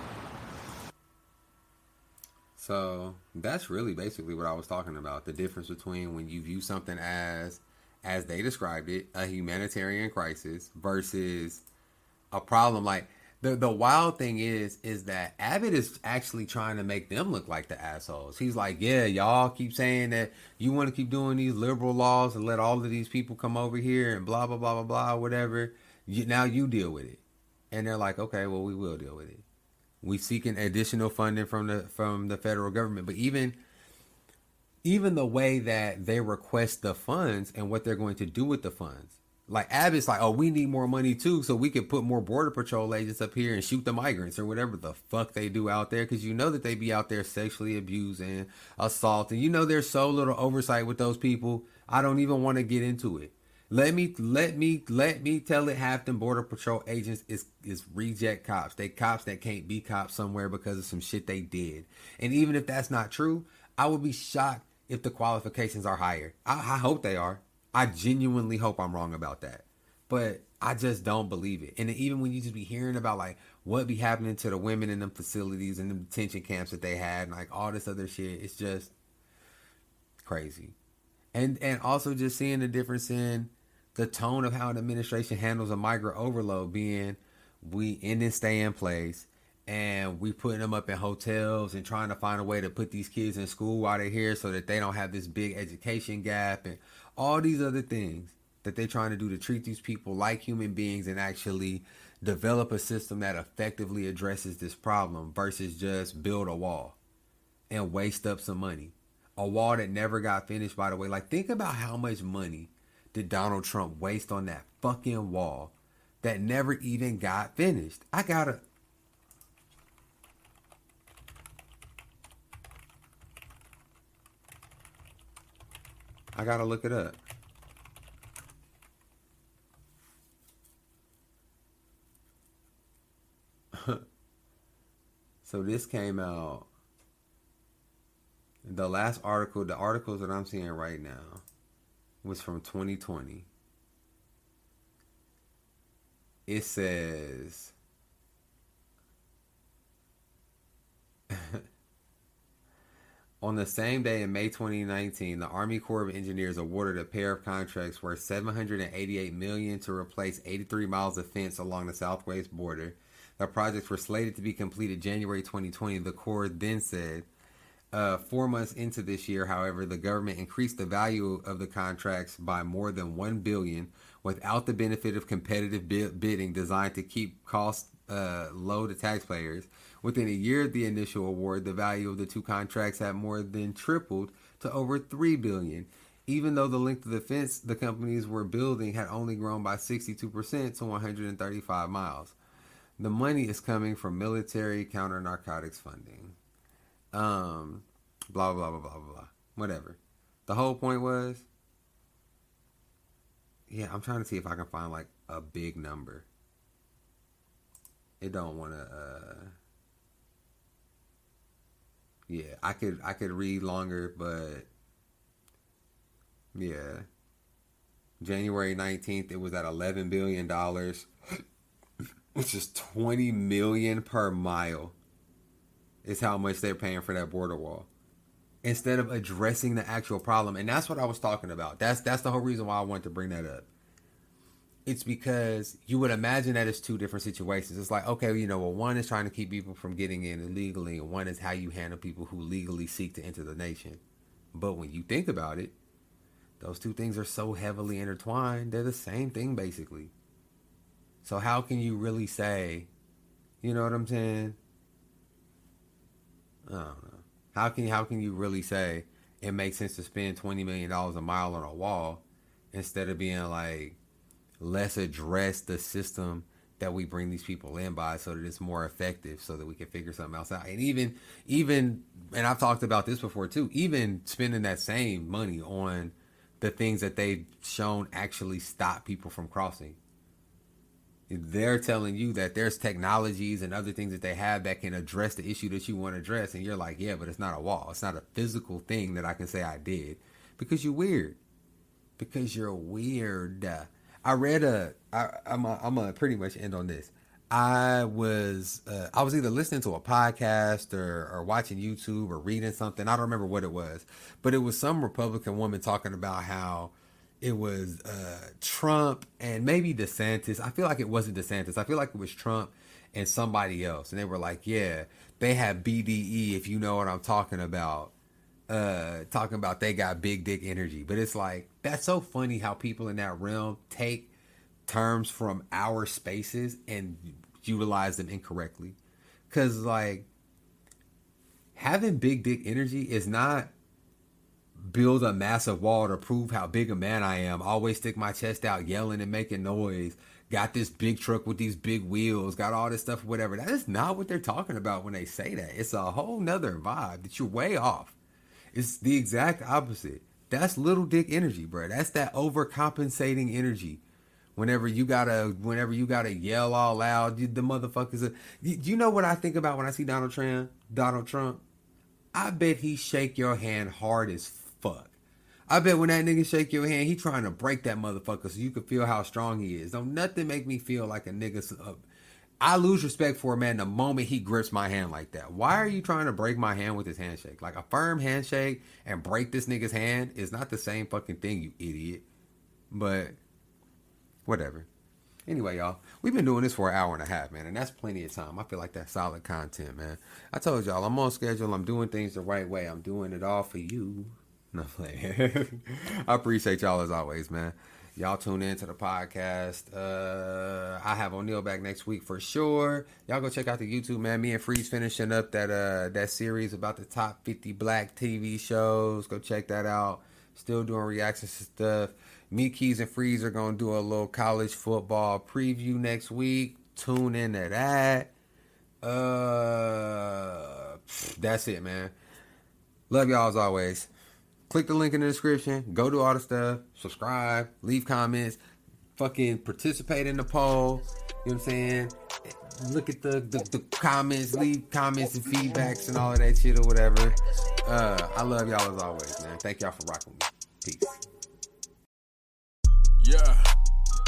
So that's really basically what I was talking about. The difference between when you view something as, as they described it, a humanitarian crisis versus a problem. Like the the wild thing is, is that Abbott is actually trying to make them look like the assholes. He's like, yeah, y'all keep saying that you want to keep doing these liberal laws and let all of these people come over here and blah blah blah blah blah whatever. You, now you deal with it, and they're like, okay, well we will deal with it. We seeking additional funding from the from the federal government, but even even the way that they request the funds and what they're going to do with the funds. Like Abbott's like, oh, we need more money too, so we can put more border patrol agents up here and shoot the migrants or whatever the fuck they do out there, because you know that they be out there sexually abusing, assaulting. You know, there's so little oversight with those people. I don't even want to get into it. Let me let me let me tell it. Half them border patrol agents is is reject cops. They cops that can't be cops somewhere because of some shit they did. And even if that's not true, I would be shocked if the qualifications are higher. I, I hope they are. I genuinely hope I'm wrong about that. But I just don't believe it. And even when you just be hearing about like what be happening to the women in them facilities and the detention camps that they had and like all this other shit, it's just crazy. And and also just seeing the difference in the tone of how an administration handles a migrant overload being we in and stay in place and we putting them up in hotels and trying to find a way to put these kids in school while they're here so that they don't have this big education gap and all these other things that they're trying to do to treat these people like human beings and actually develop a system that effectively addresses this problem versus just build a wall and waste up some money. A wall that never got finished, by the way. Like, think about how much money did Donald Trump waste on that fucking wall that never even got finished? I gotta. I gotta look it up. (laughs) so this came out. The last article, the articles that I'm seeing right now, was from 2020. It says. (laughs) On the same day in May 2019, the Army Corps of Engineers awarded a pair of contracts worth 788 million to replace 83 miles of fence along the southwest border. The projects were slated to be completed January 2020. The Corps then said, uh, four months into this year, however, the government increased the value of the contracts by more than one billion, without the benefit of competitive bidding designed to keep costs uh, low to taxpayers. Within a year of the initial award, the value of the two contracts had more than tripled to over three billion. Even though the length of the fence the companies were building had only grown by 62% to 135 miles. The money is coming from military counter narcotics funding. Um, blah blah blah blah blah blah. Whatever. The whole point was, yeah, I'm trying to see if I can find like a big number. It don't want to. uh yeah, I could I could read longer, but yeah. January 19th it was at 11 billion dollars, (laughs) which is 20 million per mile. Is how much they're paying for that border wall. Instead of addressing the actual problem, and that's what I was talking about. That's that's the whole reason why I wanted to bring that up it's because you would imagine that it's two different situations. It's like, okay, you know, well, one is trying to keep people from getting in illegally, and one is how you handle people who legally seek to enter the nation. But when you think about it, those two things are so heavily intertwined. They're the same thing, basically. So how can you really say, you know what I'm saying? Oh, know. How can how can you really say it makes sense to spend twenty million dollars a mile on a wall instead of being like, let's address the system that we bring these people in by so that it's more effective so that we can figure something else out. And even even and I've talked about this before too, even spending that same money on the things that they've shown actually stop people from crossing. They're telling you that there's technologies and other things that they have that can address the issue that you want to address. And you're like, yeah, but it's not a wall. It's not a physical thing that I can say I did because you're weird. Because you're weird. I read a. I, I'm. A, I'm pretty much end on this. I was. Uh, I was either listening to a podcast or, or watching YouTube or reading something. I don't remember what it was, but it was some Republican woman talking about how it was uh, Trump and maybe DeSantis. I feel like it wasn't DeSantis. I feel like it was Trump and somebody else, and they were like, "Yeah, they have BDE. If you know what I'm talking about." uh talking about they got big dick energy but it's like that's so funny how people in that realm take terms from our spaces and utilize them incorrectly cuz like having big dick energy is not build a massive wall to prove how big a man I am always stick my chest out yelling and making noise got this big truck with these big wheels got all this stuff whatever that is not what they're talking about when they say that it's a whole nother vibe that you're way off it's the exact opposite. That's little dick energy, bro. That's that overcompensating energy. Whenever you gotta, whenever you gotta yell all loud, the motherfuckers. Uh, Are, you, you know what I think about when I see Donald Trump? Donald Trump. I bet he shake your hand hard as fuck. I bet when that nigga shake your hand, he trying to break that motherfucker so you can feel how strong he is. Don't nothing make me feel like a nigga. Uh, I lose respect for a man the moment he grips my hand like that. Why are you trying to break my hand with his handshake? Like a firm handshake and break this nigga's hand is not the same fucking thing, you idiot. But whatever. Anyway, y'all, we've been doing this for an hour and a half, man, and that's plenty of time. I feel like that's solid content, man. I told y'all I'm on schedule. I'm doing things the right way. I'm doing it all for you. (laughs) No playing. (laughs) I appreciate y'all as always, man y'all tune in to the podcast. Uh, I have O'Neal back next week for sure. Y'all go check out the YouTube, man. Me and Freeze finishing up that uh that series about the top 50 black TV shows. Go check that out. Still doing reactions to stuff. Me, Keys, and Freeze are gonna do a little college football preview next week. Tune in to that. Uh, that's it, man. Love y'all as always click the link in the description, go do all the stuff, subscribe, leave comments, fucking participate in the poll. You know what I'm saying? Look at the, the, the comments, leave comments and feedbacks and all of that shit or whatever. Uh, I love y'all as always, man. Thank y'all for rocking me. Peace. Yeah,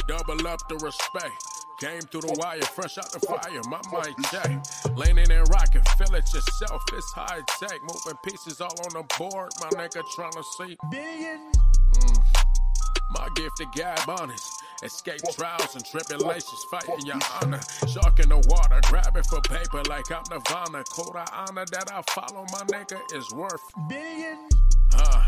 double up the respect. Came through the wire, fresh out the fire, my mic check. Leaning and rocking, feel it yourself, it's high tech. Moving pieces all on the board, my nigga trying to see. Billion. Mm. My gift to gab honest. Escape trials and tribulations, fighting your honor. Shark in the water, grabbing for paper like I'm Nirvana. Code of honor that I follow, my nigga, is worth. Billion. Uh.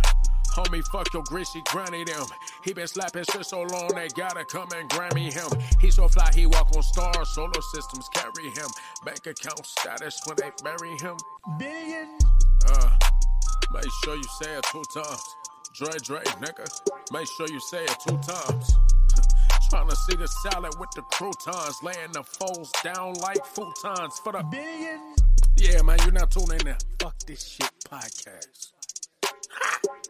Homie, fuck your greasy granny them. He been slapping shit so long they gotta come and Grammy him. He so fly he walk on stars, solar systems carry him. Bank account status when they bury him. Billion. Uh, make sure you say it two times. Dre Dre, nigga. Make sure you say it two times. (laughs) Trying to see the salad with the croutons, laying the foes down like futons for the billion. Yeah, man, you're not tuning in. Fuck this shit podcast (laughs)